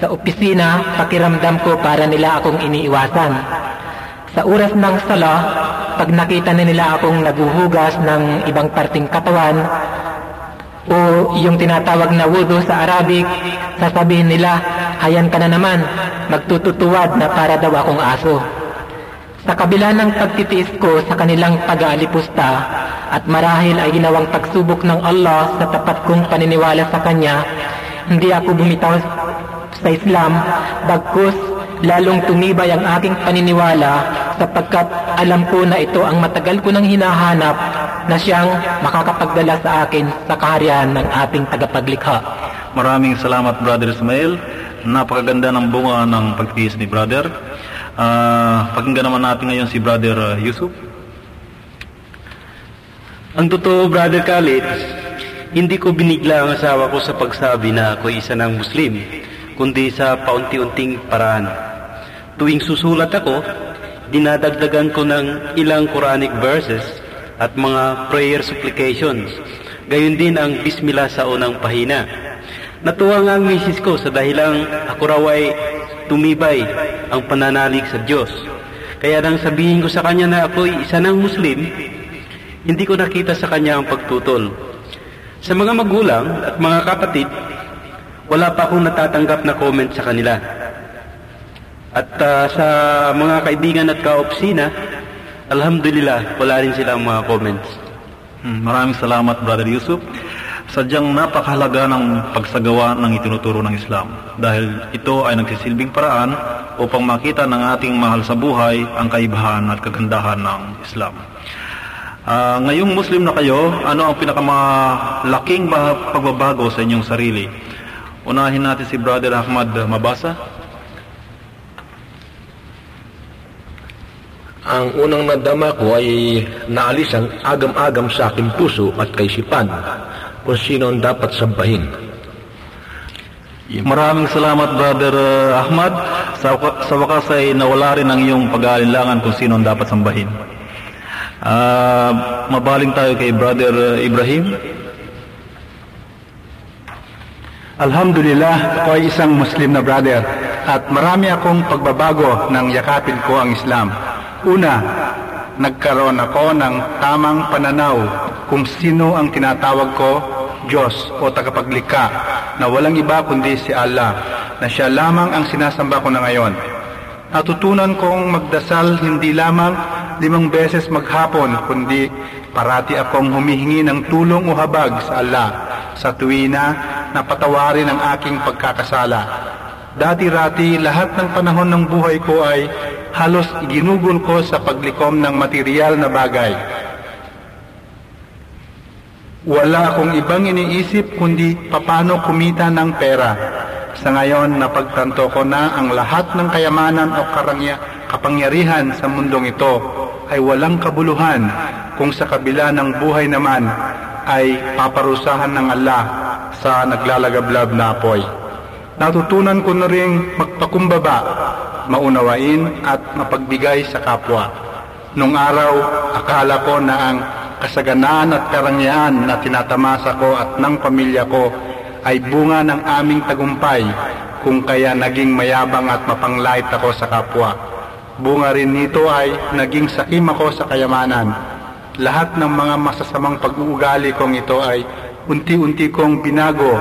Sa opisina, pakiramdam ko para nila akong iniiwasan. Sa oras ng sala, pag nakita na nila akong naguhugas ng ibang parting katawan, o yung tinatawag na wudu sa Arabic, sasabihin nila, ayan ka na naman, magtututuwad na para daw akong aso. Sa kabila ng pagtitiis ko sa kanilang pag-aalipusta at marahil ay ginawang pagsubok ng Allah sa tapat kong paniniwala sa Kanya, hindi ako bumitaw sa Islam, bagkus lalong tumibay ang aking paniniwala sapagkat alam ko na ito ang matagal ko nang hinahanap na siyang makakapagdala sa akin sa kaharian ng ating tagapaglikha. Maraming salamat Brother Ismail. Napakaganda ng bunga ng pagtiis ni Brother. Uh, pakinggan naman natin ngayon si Brother uh, Yusuf. Ang totoo, Brother Khalid, hindi ko binigla ang asawa ko sa pagsabi na ako isa ng Muslim, kundi sa paunti-unting paraan. Tuwing susulat ako, dinadagdagan ko ng ilang Quranic verses at mga prayer supplications. Gayon din ang bismillah sa unang pahina. Natuwa nga ang misis ko sa dahilang ako raw ay tumibay ang pananalig sa Diyos. Kaya nang sabihin ko sa kanya na ako ay isa ng Muslim, hindi ko nakita sa kanya ang pagtutol sa mga magulang at mga kapatid, wala pa akong natatanggap na comment sa kanila. At uh, sa mga kaibigan at kaopsina, alhamdulillah, wala rin silang mga comments. Hmm, maraming salamat, Brother Yusuf. Sadyang napakahalaga ng pagsagawa ng itinuturo ng Islam dahil ito ay nagsisilbing paraan upang makita ng ating mahal sa buhay ang kaibahan at kagandahan ng Islam. Uh, ngayong Muslim na kayo, ano ang pinakamalaking pagbabago sa inyong sarili? Unahin natin si Brother Ahmad Mabasa. Ang unang nadama ko ay naalis ang agam-agam sa aking puso at kaisipan kung sino ang dapat sambahin. Maraming salamat Brother ah, Ahmad. Sa, sa wakas ay nawala rin ang iyong pag-aalinlangan kung sino ang dapat sambahin. Uh, mabaling tayo kay Brother Ibrahim. Alhamdulillah, ako ay isang Muslim na brother at marami akong pagbabago nang yakapin ko ang Islam. Una, nagkaroon ako ng tamang pananaw kung sino ang tinatawag ko Diyos o tagapaglikha na walang iba kundi si Allah na siya lamang ang sinasamba ko na ngayon. Natutunan kong magdasal hindi lamang limang beses maghapon, kundi parati akong humihingi ng tulong o habag sa Allah sa tuwina na patawarin ang aking pagkakasala. Dati-rati lahat ng panahon ng buhay ko ay halos ginugol ko sa paglikom ng material na bagay. Wala akong ibang iniisip kundi papano kumita ng pera. Sa ngayon, napagtanto ko na ang lahat ng kayamanan o karangya, kapangyarihan sa mundong ito ay walang kabuluhan kung sa kabila ng buhay naman ay paparusahan ng Allah sa naglalagablab na apoy. Natutunan ko na rin magpakumbaba, maunawain at mapagbigay sa kapwa. Nung araw, akala ko na ang kasaganaan at karangyaan na tinatamasa ko at ng pamilya ko ay bunga ng aming tagumpay kung kaya naging mayabang at mapanglait ako sa kapwa. Bunga rin nito ay naging sakim ako sa kayamanan. Lahat ng mga masasamang pag-uugali kong ito ay unti-unti kong binago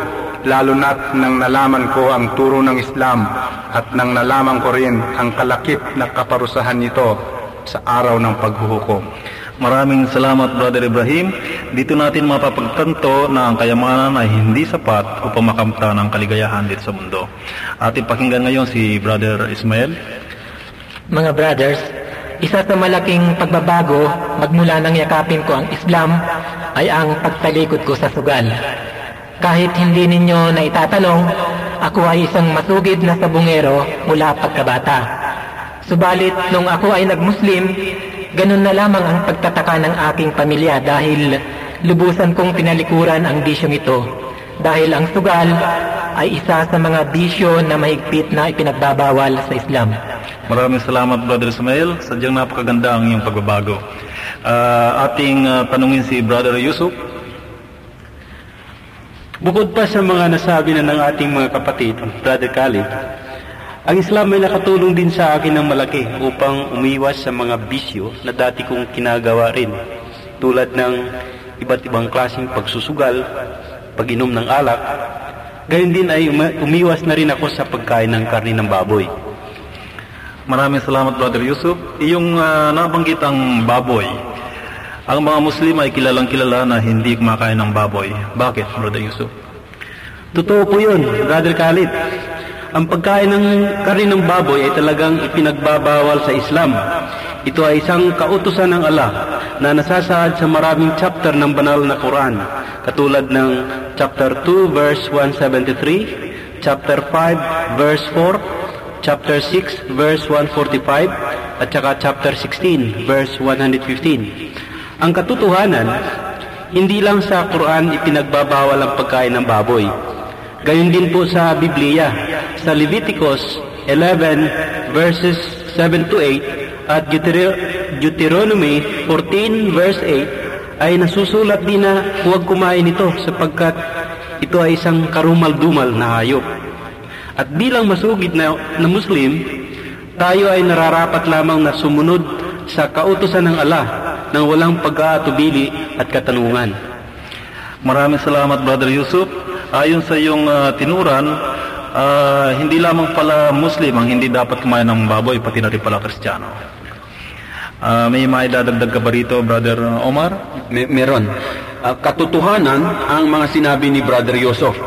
lalo na't nang nalaman ko ang turo ng Islam at nang nalaman ko rin ang kalakip na kaparusahan nito sa araw ng paghuhukom. Maraming salamat Brother Ibrahim. Dito natin mapapagtanto na ang kayamanan ay hindi sapat upang makamta ng kaligayahan dito sa mundo. Ating pakinggan ngayon si Brother Ismael. Mga brothers, isa sa malaking pagbabago magmula nang yakapin ko ang Islam ay ang pagtalikod ko sa sugal. Kahit hindi ninyo na itatanong, ako ay isang masugid na sabungero mula pagkabata. Subalit nung ako ay nagmuslim, ganun na lamang ang pagtataka ng aking pamilya dahil lubusan kong tinalikuran ang bisyong ito. Dahil ang sugal ay isa sa mga bisyo na mahigpit na ipinagbabawal sa Islam. Maraming salamat Brother Ismail. Sadyang napakaganda ang iyong pagbabago. Uh, ating uh, tanungin si Brother Yusuf. Bukod pa sa mga nasabi na ng ating mga kapatid, Brother Khalid, ang Islam ay nakatulong din sa akin ng malaki upang umiwas sa mga bisyo na dati kong kinagawa rin, tulad ng iba't ibang klaseng pagsusugal, pag-inom ng alak, gayon din ay umiwas na rin ako sa pagkain ng karni ng baboy. Maraming salamat Brother Yusuf. Iyong uh, nabanggit ang baboy. Ang mga Muslim ay kilalang kilala na hindi kumakain ng baboy. Bakit, Brother Yusuf? Totoo po yun, Brother Khalid. Ang pagkain ng karin ng baboy ay talagang ipinagbabawal sa Islam. Ito ay isang kautusan ng Allah na nasasaad sa maraming chapter ng banal na Quran, katulad ng chapter 2 verse 173, chapter 5 verse 4, chapter 6 verse 145, at saka chapter 16 verse 115. Ang katotohanan, hindi lang sa Quran ipinagbabawal ang pagkain ng baboy. Gayon din po sa Biblia, sa Leviticus 11 verses 7 to 8 at Deuteronomy 14 verse 8 ay nasusulat din na huwag kumain ito sapagkat ito ay isang karumal-dumal na hayop. At bilang masugid na, na Muslim, tayo ay nararapat lamang na sumunod sa kautosan ng Allah nang walang pag-aatubili at katanungan. Maraming salamat Brother Yusuf. Ayon sa iyong uh, tinuran, uh, hindi lamang pala Muslim ang hindi dapat kumain ng baboy, pati na rin pala Kristiyano. Uh, may maidadagdag ka ba rito, Brother Omar? May, meron. Uh, katotohanan ang mga sinabi ni Brother Yusuf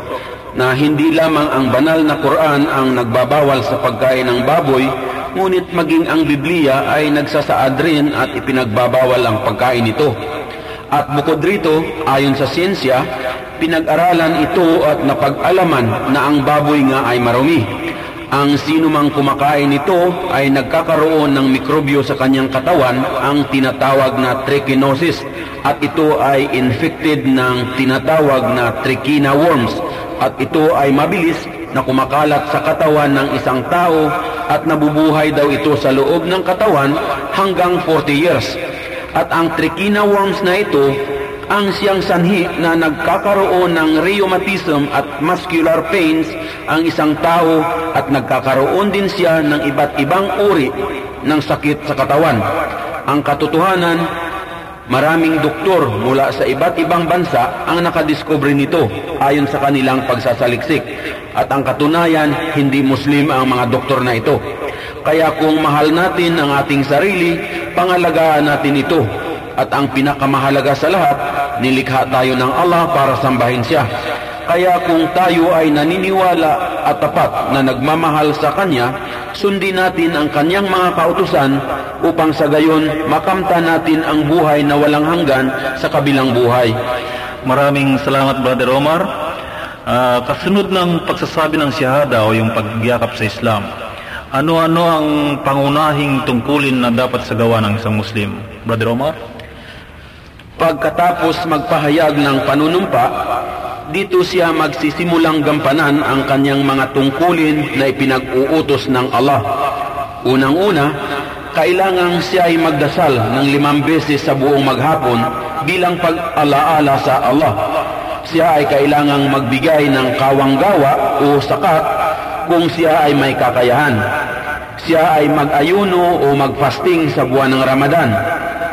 na hindi lamang ang banal na Quran ang nagbabawal sa pagkain ng baboy, ngunit maging ang Biblia ay nagsasaad rin at ipinagbabawal ang pagkain nito. At bukod rito, ayon sa siyensya, pinag-aralan ito at napag-alaman na ang baboy nga ay marumi. Ang sino mang kumakain nito ay nagkakaroon ng mikrobyo sa kanyang katawan, ang tinatawag na trichinosis, at ito ay infected ng tinatawag na trichina worms, at ito ay mabilis na kumakalat sa katawan ng isang tao at nabubuhay daw ito sa loob ng katawan hanggang 40 years. At ang trichina worms na ito ang siyang sanhi na nagkakaroon ng rheumatism at muscular pains ang isang tao at nagkakaroon din siya ng iba't ibang uri ng sakit sa katawan. Ang katotohanan, Maraming doktor mula sa iba't ibang bansa ang nakadiskubre nito ayon sa kanilang pagsasaliksik. At ang katunayan, hindi Muslim ang mga doktor na ito. Kaya kung mahal natin ang ating sarili, pangalagaan natin ito. At ang pinakamahalaga sa lahat, nilikha tayo ng Allah para sambahin siya. Kaya kung tayo ay naniniwala at tapat na nagmamahal sa Kanya, sundin natin ang Kanyang mga kautusan upang sa gayon makamta natin ang buhay na walang hanggan sa kabilang buhay. Maraming salamat Brother Omar. Uh, kasunod ng pagsasabi ng siyahada o yung pagyakap sa Islam, ano-ano ang pangunahing tungkulin na dapat sa gawa ng isang Muslim? Brother Omar? Pagkatapos magpahayag ng panunumpa, dito siya magsisimulang gampanan ang kanyang mga tungkulin na ipinag-uutos ng Allah. Unang-una, kailangang siya ay magdasal ng limang beses sa buong maghapon bilang pag-alaala sa Allah. Siya ay kailangang magbigay ng kawanggawa o sakat kung siya ay may kakayahan. Siya ay mag-ayuno o mag-fasting sa buwan ng Ramadan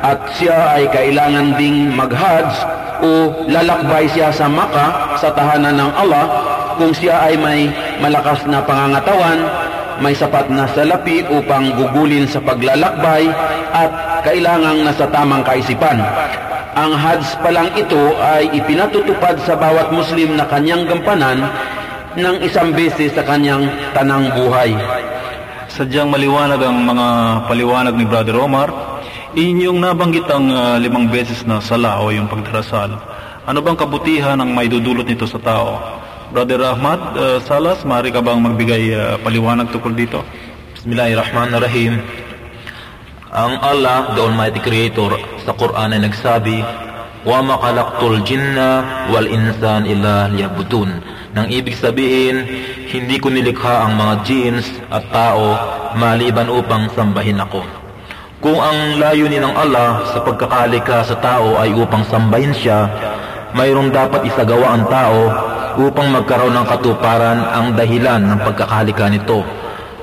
at siya ay kailangan ding mag-hajj o lalakbay siya sa Maka sa tahanan ng Allah kung siya ay may malakas na pangangatawan, may sapat na salapi upang gugulin sa paglalakbay at kailangang nasa tamang kaisipan. Ang Hajj pa lang ito ay ipinatutupad sa bawat Muslim na kanyang gampanan ng isang beses sa kanyang tanang buhay. Sadyang maliwanag ang mga paliwanag ni Brother Omar Inyong nabanggit ang uh, limang beses na sala o yung pagdarasal. Ano bang kabutihan ang may dudulot nito sa tao? Brother Ahmad uh, Salas, maaari ka bang magbigay uh, paliwanag tukol dito? Bismillahirrahmanirrahim. Ang Allah, the Almighty Creator, sa Quran ay nagsabi, Wa makalaktul jinna wal insan illa liyabudun. Nang ibig sabihin, hindi ko nilikha ang mga jinns at tao maliban upang sambahin ako. Kung ang layunin ng Allah sa pagkakalika sa tao ay upang sambahin siya, mayroong dapat isagawa ang tao upang magkaroon ng katuparan ang dahilan ng pagkakalika nito.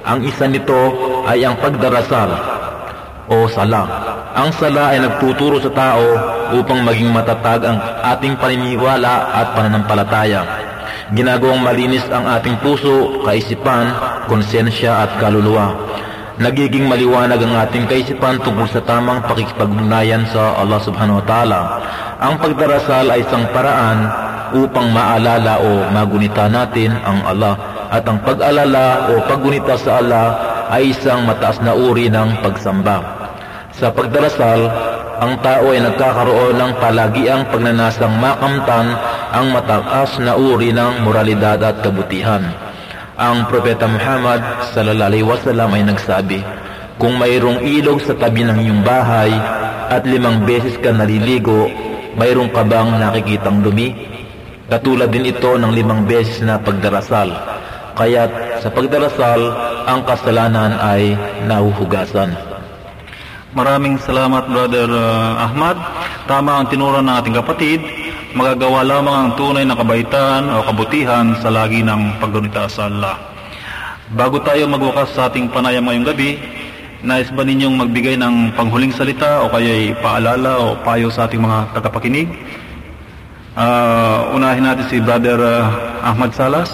Ang isa nito ay ang pagdarasal o sala. Ang sala ay nagtuturo sa tao upang maging matatag ang ating paniniwala at pananampalataya. Ginagawang malinis ang ating puso, kaisipan, konsensya at kaluluwa nagiging maliwanag ang ating kaisipan tungkol sa tamang pakikipagugnayan sa Allah subhanahu wa ta'ala. Ang pagdarasal ay isang paraan upang maalala o magunita natin ang Allah at ang pag-alala o paggunita sa Allah ay isang mataas na uri ng pagsamba. Sa pagdarasal, ang tao ay nagkakaroon ng palagiang pagnanasang makamtan ang mataas na uri ng moralidad at kabutihan. Ang Propeta Muhammad sallallahu alaihi wasallam ay nagsabi, Kung mayroong ilog sa tabi ng iyong bahay at limang beses ka naliligo, mayroong ka bang nakikitang dumi? Katulad din ito ng limang beses na pagdarasal. Kaya't sa pagdarasal, ang kasalanan ay nahuhugasan. Maraming salamat Brother uh, Ahmad. Tama ang tinuro ng ating kapatid. Magagawa lamang ang tunay na kabaitan o kabutihan sa lagi ng paggunita sa Allah. Bago tayo magwakas sa ating panayam ngayong gabi, nais ba ninyong magbigay ng panghuling salita o kaya'y paalala o payo sa ating mga tagapakinig? Uh, unahin natin si Brother uh, Ahmad Salas.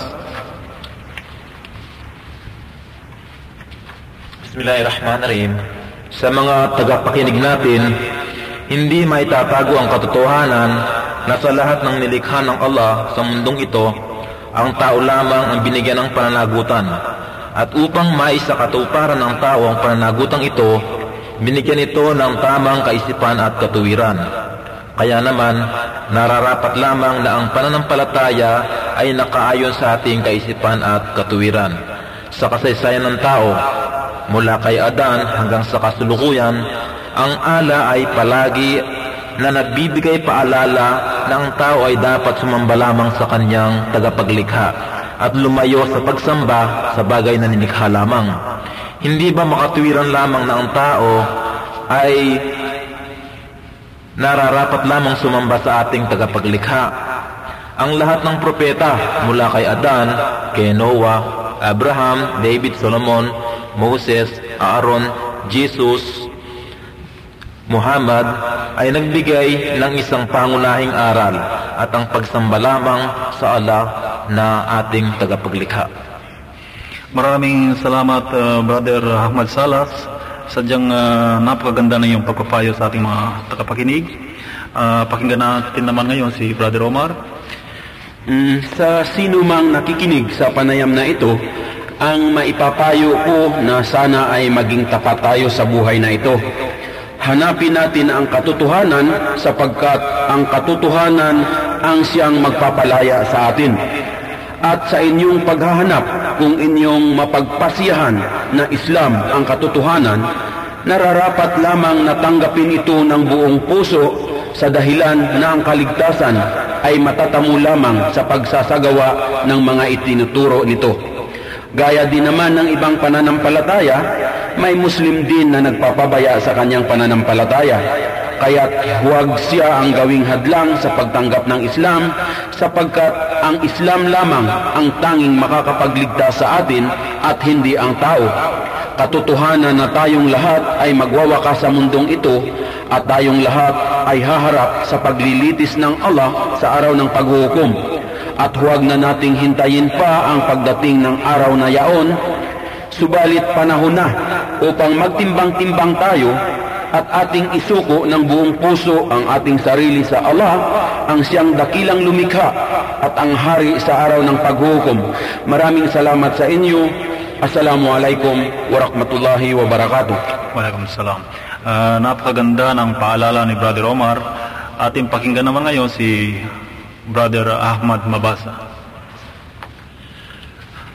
Bismillahirrahmanirrahim. Sa mga tagapakinig natin, hindi maitatago ang katotohanan na sa lahat ng nilikha ng Allah sa mundong ito, ang tao lamang ang binigyan ng pananagutan. At upang maisakatuparan ng tao ang pananagutang ito, binigyan ito ng tamang kaisipan at katuwiran. Kaya naman, nararapat lamang na ang pananampalataya ay nakaayon sa ating kaisipan at katuwiran. Sa kasaysayan ng tao, Mula kay Adan hanggang sa kasulukuyan, ang ala ay palagi na nagbibigay paalala na ang tao ay dapat sumamba lamang sa kanyang tagapaglikha at lumayo sa pagsamba sa bagay na nilikha lamang. Hindi ba makatuwiran lamang na ang tao ay nararapat lamang sumamba sa ating tagapaglikha? Ang lahat ng propeta mula kay Adan, kay Noah, Abraham, David, Solomon, Moses, Aaron, Jesus, Muhammad ay nagbigay ng isang pangunahing aral at ang pagsamba lamang sa Allah na ating tagapaglikha. Maraming salamat uh, Brother Ahmad Salas. Sadyang uh, napakaganda na yung pagpapayo sa ating mga tagapakinig. Uh, pakinggan natin naman ngayon si Brother Omar. Mm, sa sino mang nakikinig sa panayam na ito, ang maipapayo ko na sana ay maging tapat tayo sa buhay na ito. Hanapin natin ang katotohanan sapagkat ang katotohanan ang siyang magpapalaya sa atin. At sa inyong paghahanap kung inyong mapagpasiyahan na Islam ang katotohanan, nararapat lamang natanggapin ito ng buong puso sa dahilan na ang kaligtasan ay matatamo lamang sa pagsasagawa ng mga itinuturo nito. Gaya din naman ng ibang pananampalataya, may Muslim din na nagpapabaya sa kanyang pananampalataya. Kaya't huwag siya ang gawing hadlang sa pagtanggap ng Islam sapagkat ang Islam lamang ang tanging makakapagligtas sa atin at hindi ang tao. Katotohanan na tayong lahat ay magwawakas sa mundong ito at tayong lahat ay haharap sa paglilitis ng Allah sa araw ng paghuhukom at huwag na nating hintayin pa ang pagdating ng araw na yaon, subalit panahon na upang magtimbang-timbang tayo at ating isuko ng buong puso ang ating sarili sa Allah, ang siyang dakilang lumikha at ang hari sa araw ng paghukom. Maraming salamat sa inyo. Assalamualaikum warahmatullahi wabarakatuh. Waalaikumsalam. Uh, napakaganda ng paalala ni Brother Omar. Ating pakinggan naman ngayon si Brother Ahmad Mabasa.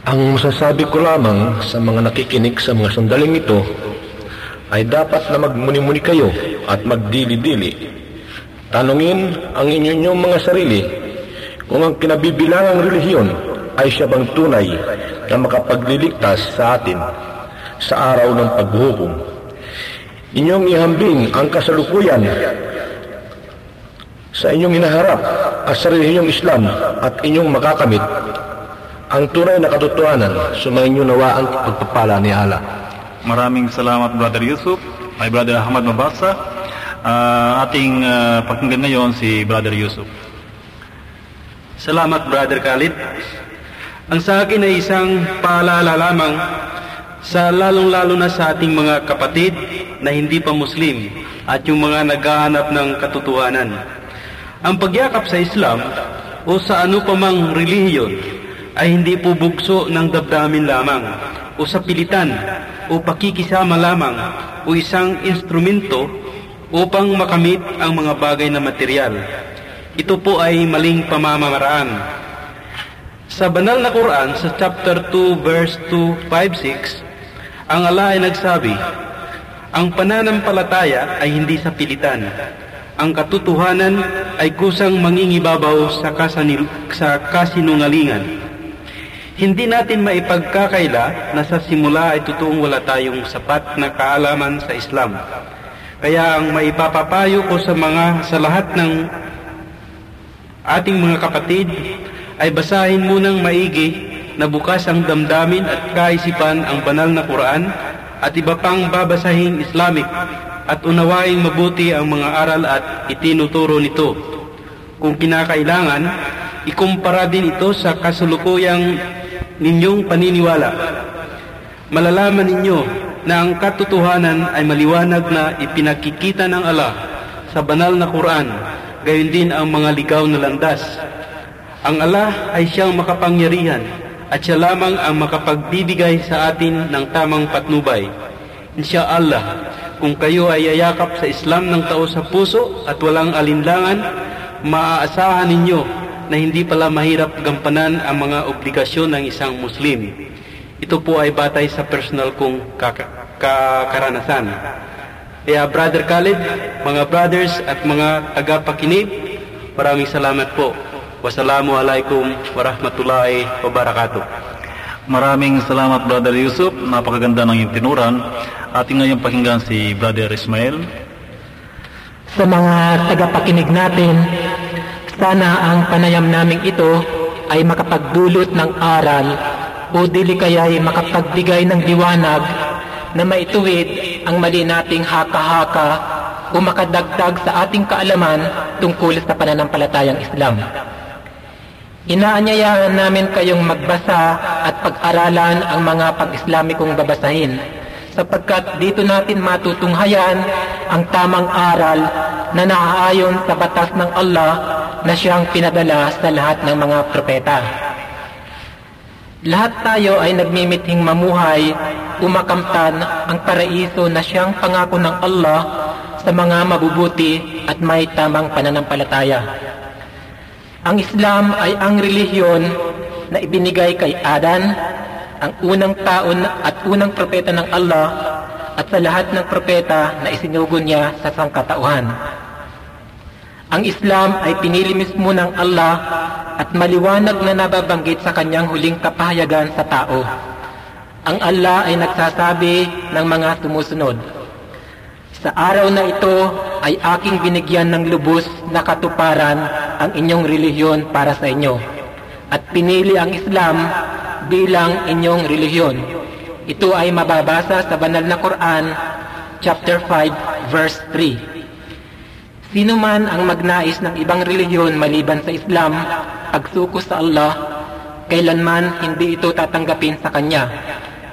Ang masasabi ko lamang sa mga nakikinig sa mga sandaling ito ay dapat na magmuni-muni kayo at magdili-dili. Tanungin ang inyong mga sarili kung ang kinabibilangang relihiyon ay siya bang tunay na makapagliligtas sa atin sa araw ng paghuhukom. Inyong ihambing ang kasalukuyan sa inyong hinaharap at sa relihiyong Islam at inyong makakamit ang tunay na katotohanan, sumayin nyo nawa ang pagpapala ni Allah. Maraming salamat Brother Yusuf, my Brother Ahmad Mabasa. Uh, ating uh, pakinggan ngayon si Brother Yusuf. Salamat Brother Khalid. Ang sa akin ay isang paalala lamang sa lalong-lalo na sa ating mga kapatid na hindi pa Muslim at yung mga naghahanap ng katotohanan. Ang pagyakap sa Islam o sa ano pa mang relihiyon ay hindi po bugso ng damdamin lamang o sa pilitan o pakikisama lamang o isang instrumento upang makamit ang mga bagay na material. Ito po ay maling pamamaraan. Sa banal na Quran, sa chapter 2, verse 2, 5, 6, ang Allah ay nagsabi, ang pananampalataya ay hindi sa pilitan. Ang katotohanan ay kusang mangingibabaw sa, kasanil, sa kasinungalingan. Hindi natin maipagkakaila na sa simula ay totoong wala tayong sapat na kaalaman sa Islam. Kaya ang maipapapayo ko sa mga sa lahat ng ating mga kapatid ay basahin munang maigi na bukas ang damdamin at kaisipan ang banal na Quran at iba pang babasahing Islamic at unawaing mabuti ang mga aral at itinuturo nito. Kung kinakailangan, ikumpara din ito sa kasulukuyang ninyong paniniwala. Malalaman ninyo na ang katotohanan ay maliwanag na ipinakikita ng Allah sa banal na Quran, gayon din ang mga ligaw na landas. Ang Allah ay siyang makapangyarihan at siya lamang ang makapagbibigay sa atin ng tamang patnubay. Insya Allah, kung kayo ay yayakap sa Islam ng tao sa puso at walang alinlangan, maaasahan ninyo na hindi pala mahirap gampanan ang mga obligasyon ng isang Muslim. Ito po ay batay sa personal kong kakaranasan. Kaya Brother Khalid, mga brothers at mga tagapakinig, maraming salamat po. Wassalamualaikum warahmatullahi wabarakatuh. Maraming salamat Brother Yusuf, napakaganda ng iyong tinuran. Ating ngayon pakinggan si Brother Ismail. Sa mga tagapakinig natin, sana ang panayam naming ito ay makapagdulot ng aral o dili kaya ay makapagbigay ng liwanag na maituwid ang mali nating haka-haka o makadagdag sa ating kaalaman tungkol sa pananampalatayang Islam. Inaanyayahan namin kayong magbasa at pag-aralan ang mga pag-Islamikong babasahin sapagkat dito natin matutunghayan ang tamang aral na naaayon sa batas ng Allah na siyang pinadala sa lahat ng mga propeta. Lahat tayo ay nagmimithing mamuhay, umakamtan ang paraiso na siyang pangako ng Allah sa mga mabubuti at may tamang pananampalataya. Ang Islam ay ang relihiyon na ibinigay kay Adan, ang unang taon at unang propeta ng Allah at sa lahat ng propeta na isinugo niya sa sangkatauhan. Ang Islam ay pinili mismo ng Allah at maliwanag na nababanggit sa kanyang huling kapahayagan sa tao. Ang Allah ay nagsasabi ng mga sumusunod, Sa araw na ito ay aking binigyan ng lubos na katuparan ang inyong relihiyon para sa inyo at pinili ang Islam bilang inyong relihiyon. Ito ay mababasa sa banal na Quran, chapter 5, verse 3. Sino man ang magnais ng ibang relihiyon maliban sa Islam, pagsuko sa Allah, kailanman hindi ito tatanggapin sa Kanya.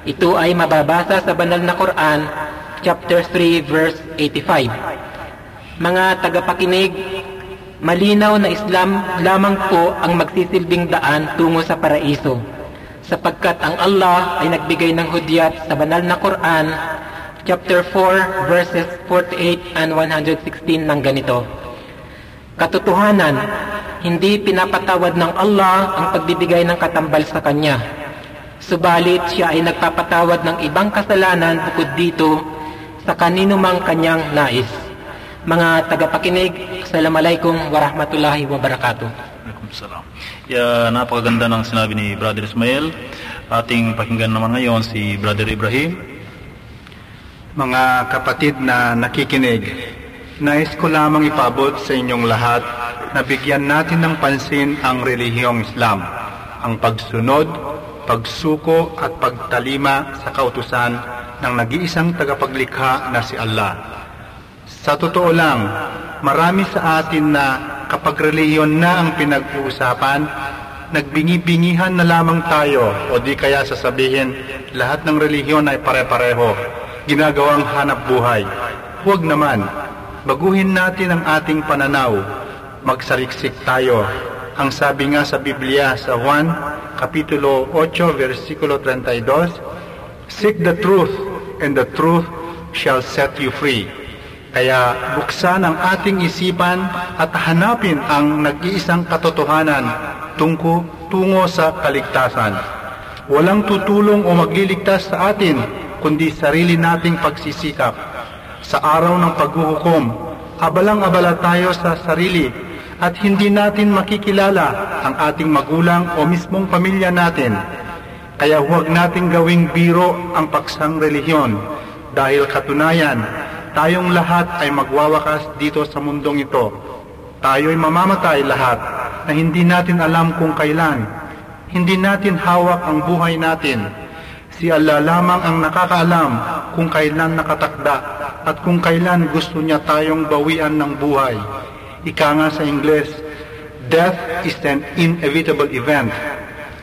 Ito ay mababasa sa banal na Quran, chapter 3, verse 85. Mga tagapakinig, malinaw na Islam lamang po ang magsisilbing daan tungo sa paraiso, sapagkat ang Allah ay nagbigay ng hudyat sa banal na Quran chapter 4 verses 48 and 116 ng ganito. Katotohanan, hindi pinapatawad ng Allah ang pagbibigay ng katambal sa Kanya. Subalit siya ay nagpapatawad ng ibang kasalanan bukod dito sa kanino mang kanyang nais. Mga tagapakinig, Assalamualaikum warahmatullahi wabarakatuh. Waalaikumsalam. Ya, napakaganda ng sinabi ni Brother Ismail. Ating pakinggan naman ngayon si Brother Ibrahim mga kapatid na nakikinig, nais ko lamang ipabot sa inyong lahat na bigyan natin ng pansin ang relihiyong Islam, ang pagsunod, pagsuko at pagtalima sa kautusan ng nag-iisang tagapaglikha na si Allah. Sa totoo lang, marami sa atin na kapag relihiyon na ang pinag-uusapan, nagbingi-bingihan na lamang tayo o di kaya sasabihin lahat ng relihiyon ay pare-pareho ginagawang hanap buhay. Huwag naman, baguhin natin ang ating pananaw. Magsaliksik tayo. Ang sabi nga sa Biblia sa Juan Kapitulo 8, versikulo 32, Seek the truth, and the truth shall set you free. Kaya buksan ang ating isipan at hanapin ang nag-iisang katotohanan tungko, tungo sa kaligtasan. Walang tutulong o magliligtas sa atin, kundi sarili nating pagsisikap. Sa araw ng paghuhukom, abalang-abala tayo sa sarili at hindi natin makikilala ang ating magulang o mismong pamilya natin. Kaya huwag nating gawing biro ang paksang relihiyon dahil katunayan, tayong lahat ay magwawakas dito sa mundong ito. Tayo'y mamamatay lahat na hindi natin alam kung kailan. Hindi natin hawak ang buhay natin. Si Allah lamang ang nakakaalam kung kailan nakatakda at kung kailan gusto niya tayong bawian ng buhay. Ika nga sa Ingles, death is an inevitable event.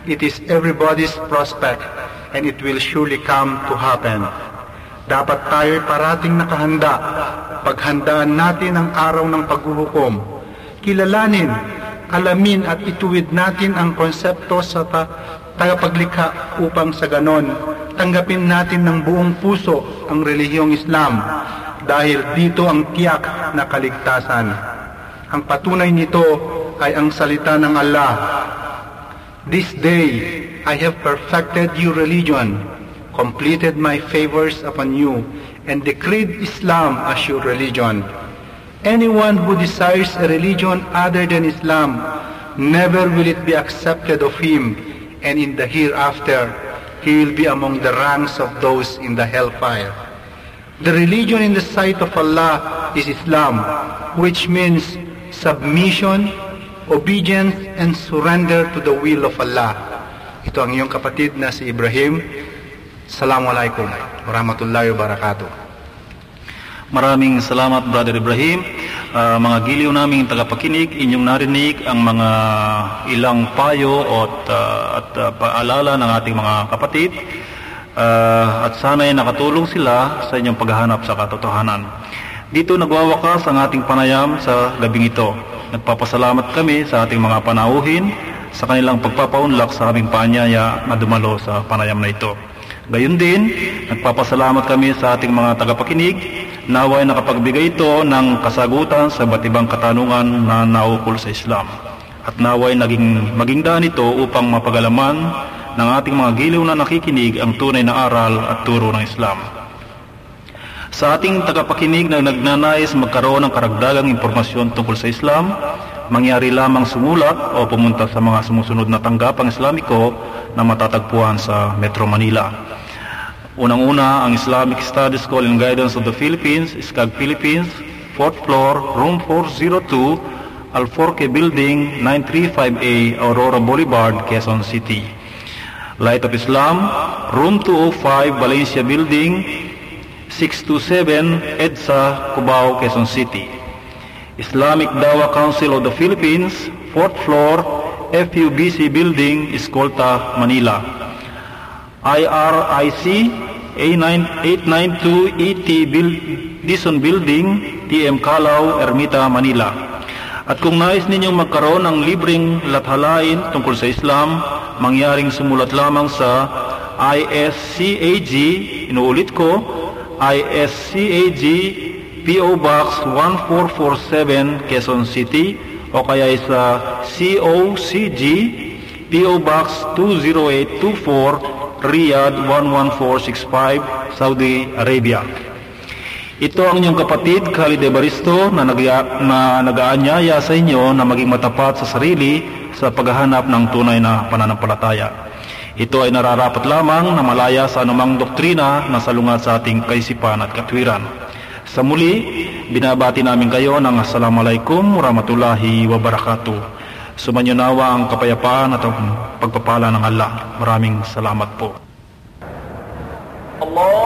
It is everybody's prospect and it will surely come to happen. Dapat tayo'y parating nakahanda. Paghandaan natin ang araw ng paghuhukom. Kilalanin, alamin at ituwid natin ang konsepto sa ta tagapaglikha upang sa ganon tanggapin natin ng buong puso ang relihiyong Islam dahil dito ang tiyak na kaligtasan. Ang patunay nito ay ang salita ng Allah. This day I have perfected your religion, completed my favors upon you, and decreed Islam as your religion. Anyone who desires a religion other than Islam, never will it be accepted of him, and in the hereafter, he will be among the ranks of those in the hellfire. The religion in the sight of Allah is Islam, which means submission, obedience, and surrender to the will of Allah. Ito ang iyong kapatid na si Ibrahim. Assalamualaikum warahmatullahi wabarakatuh. Maraming salamat Brother Ibrahim. Uh, mga giliw naming tagapakinig, inyong narinig ang mga ilang payo at, uh, at uh, paalala ng ating mga kapatid. Uh, at sana'y nakatulong sila sa inyong paghahanap sa katotohanan. Dito nagwawakas ang ating panayam sa gabing ito. Nagpapasalamat kami sa ating mga panauhin sa kanilang pagpapaunlak sa aming paanyaya na dumalo sa panayam na ito. Gayun din, nagpapasalamat kami sa ating mga tagapakinig naway nakapagbigay ito ng kasagutan sa iba't ibang katanungan na naukol sa Islam. At naway naging, maging daan ito upang mapagalaman ng ating mga giliw na nakikinig ang tunay na aral at turo ng Islam. Sa ating tagapakinig na nagnanais magkaroon ng karagdagang impormasyon tungkol sa Islam, mangyari lamang sumulat o pumunta sa mga sumusunod na tanggapang Islamiko na matatagpuan sa Metro Manila. Unang-una, ang Islamic Studies School and Guidance of the Philippines, ISCAG Philippines, 4th floor, room 402, Alforque Building, 935A, Aurora Boulevard, Quezon City. Light of Islam, room 205, Valencia Building, 627 EDSA, Cubao, Quezon City. Islamic Dawa Council of the Philippines, 4th floor, FUBC Building, Escolta, Manila. IRIC, A892ET Dison Building, TM Calao, Ermita, Manila. At kung nais ninyong magkaroon ng libreng lathalain tungkol sa Islam, mangyaring sumulat lamang sa ISCAG, inuulit ko, ISCAG PO Box 1447 Quezon City o kaya sa COCG PO Box 20824 Riyadh 11465 Saudi Arabia. Ito ang inyong kapatid Khalid Evaristo na, na nag-aanyaya sa inyo na maging matapat sa sarili sa paghahanap ng tunay na pananampalataya. Ito ay nararapat lamang na malaya sa anumang doktrina na salungat sa ating kaisipan at katwiran. Sa muli, binabati namin kayo ng Assalamualaikum warahmatullahi wabarakatuh. Sumanyunawa ang kapayapaan at ang pagpapala ng Allah. Maraming salamat po. Allah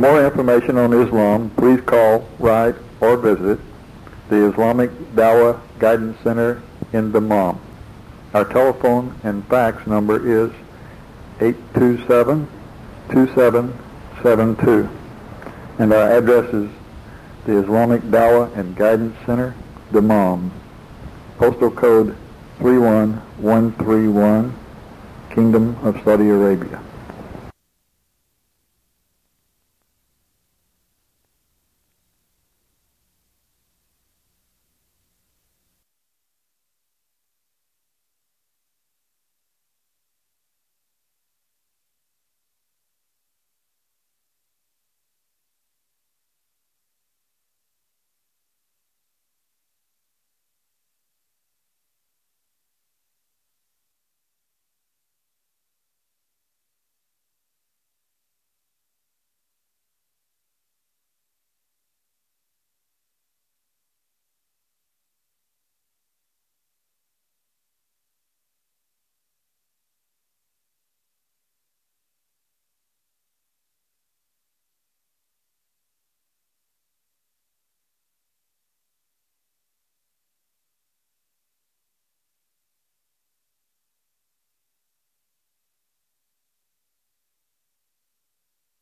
more information on Islam, please call, write, or visit the Islamic Dawah Guidance Center in Dammam. Our telephone and fax number is 827-2772. And our address is the Islamic Dawah and Guidance Center, Dammam. Postal code 31131, Kingdom of Saudi Arabia.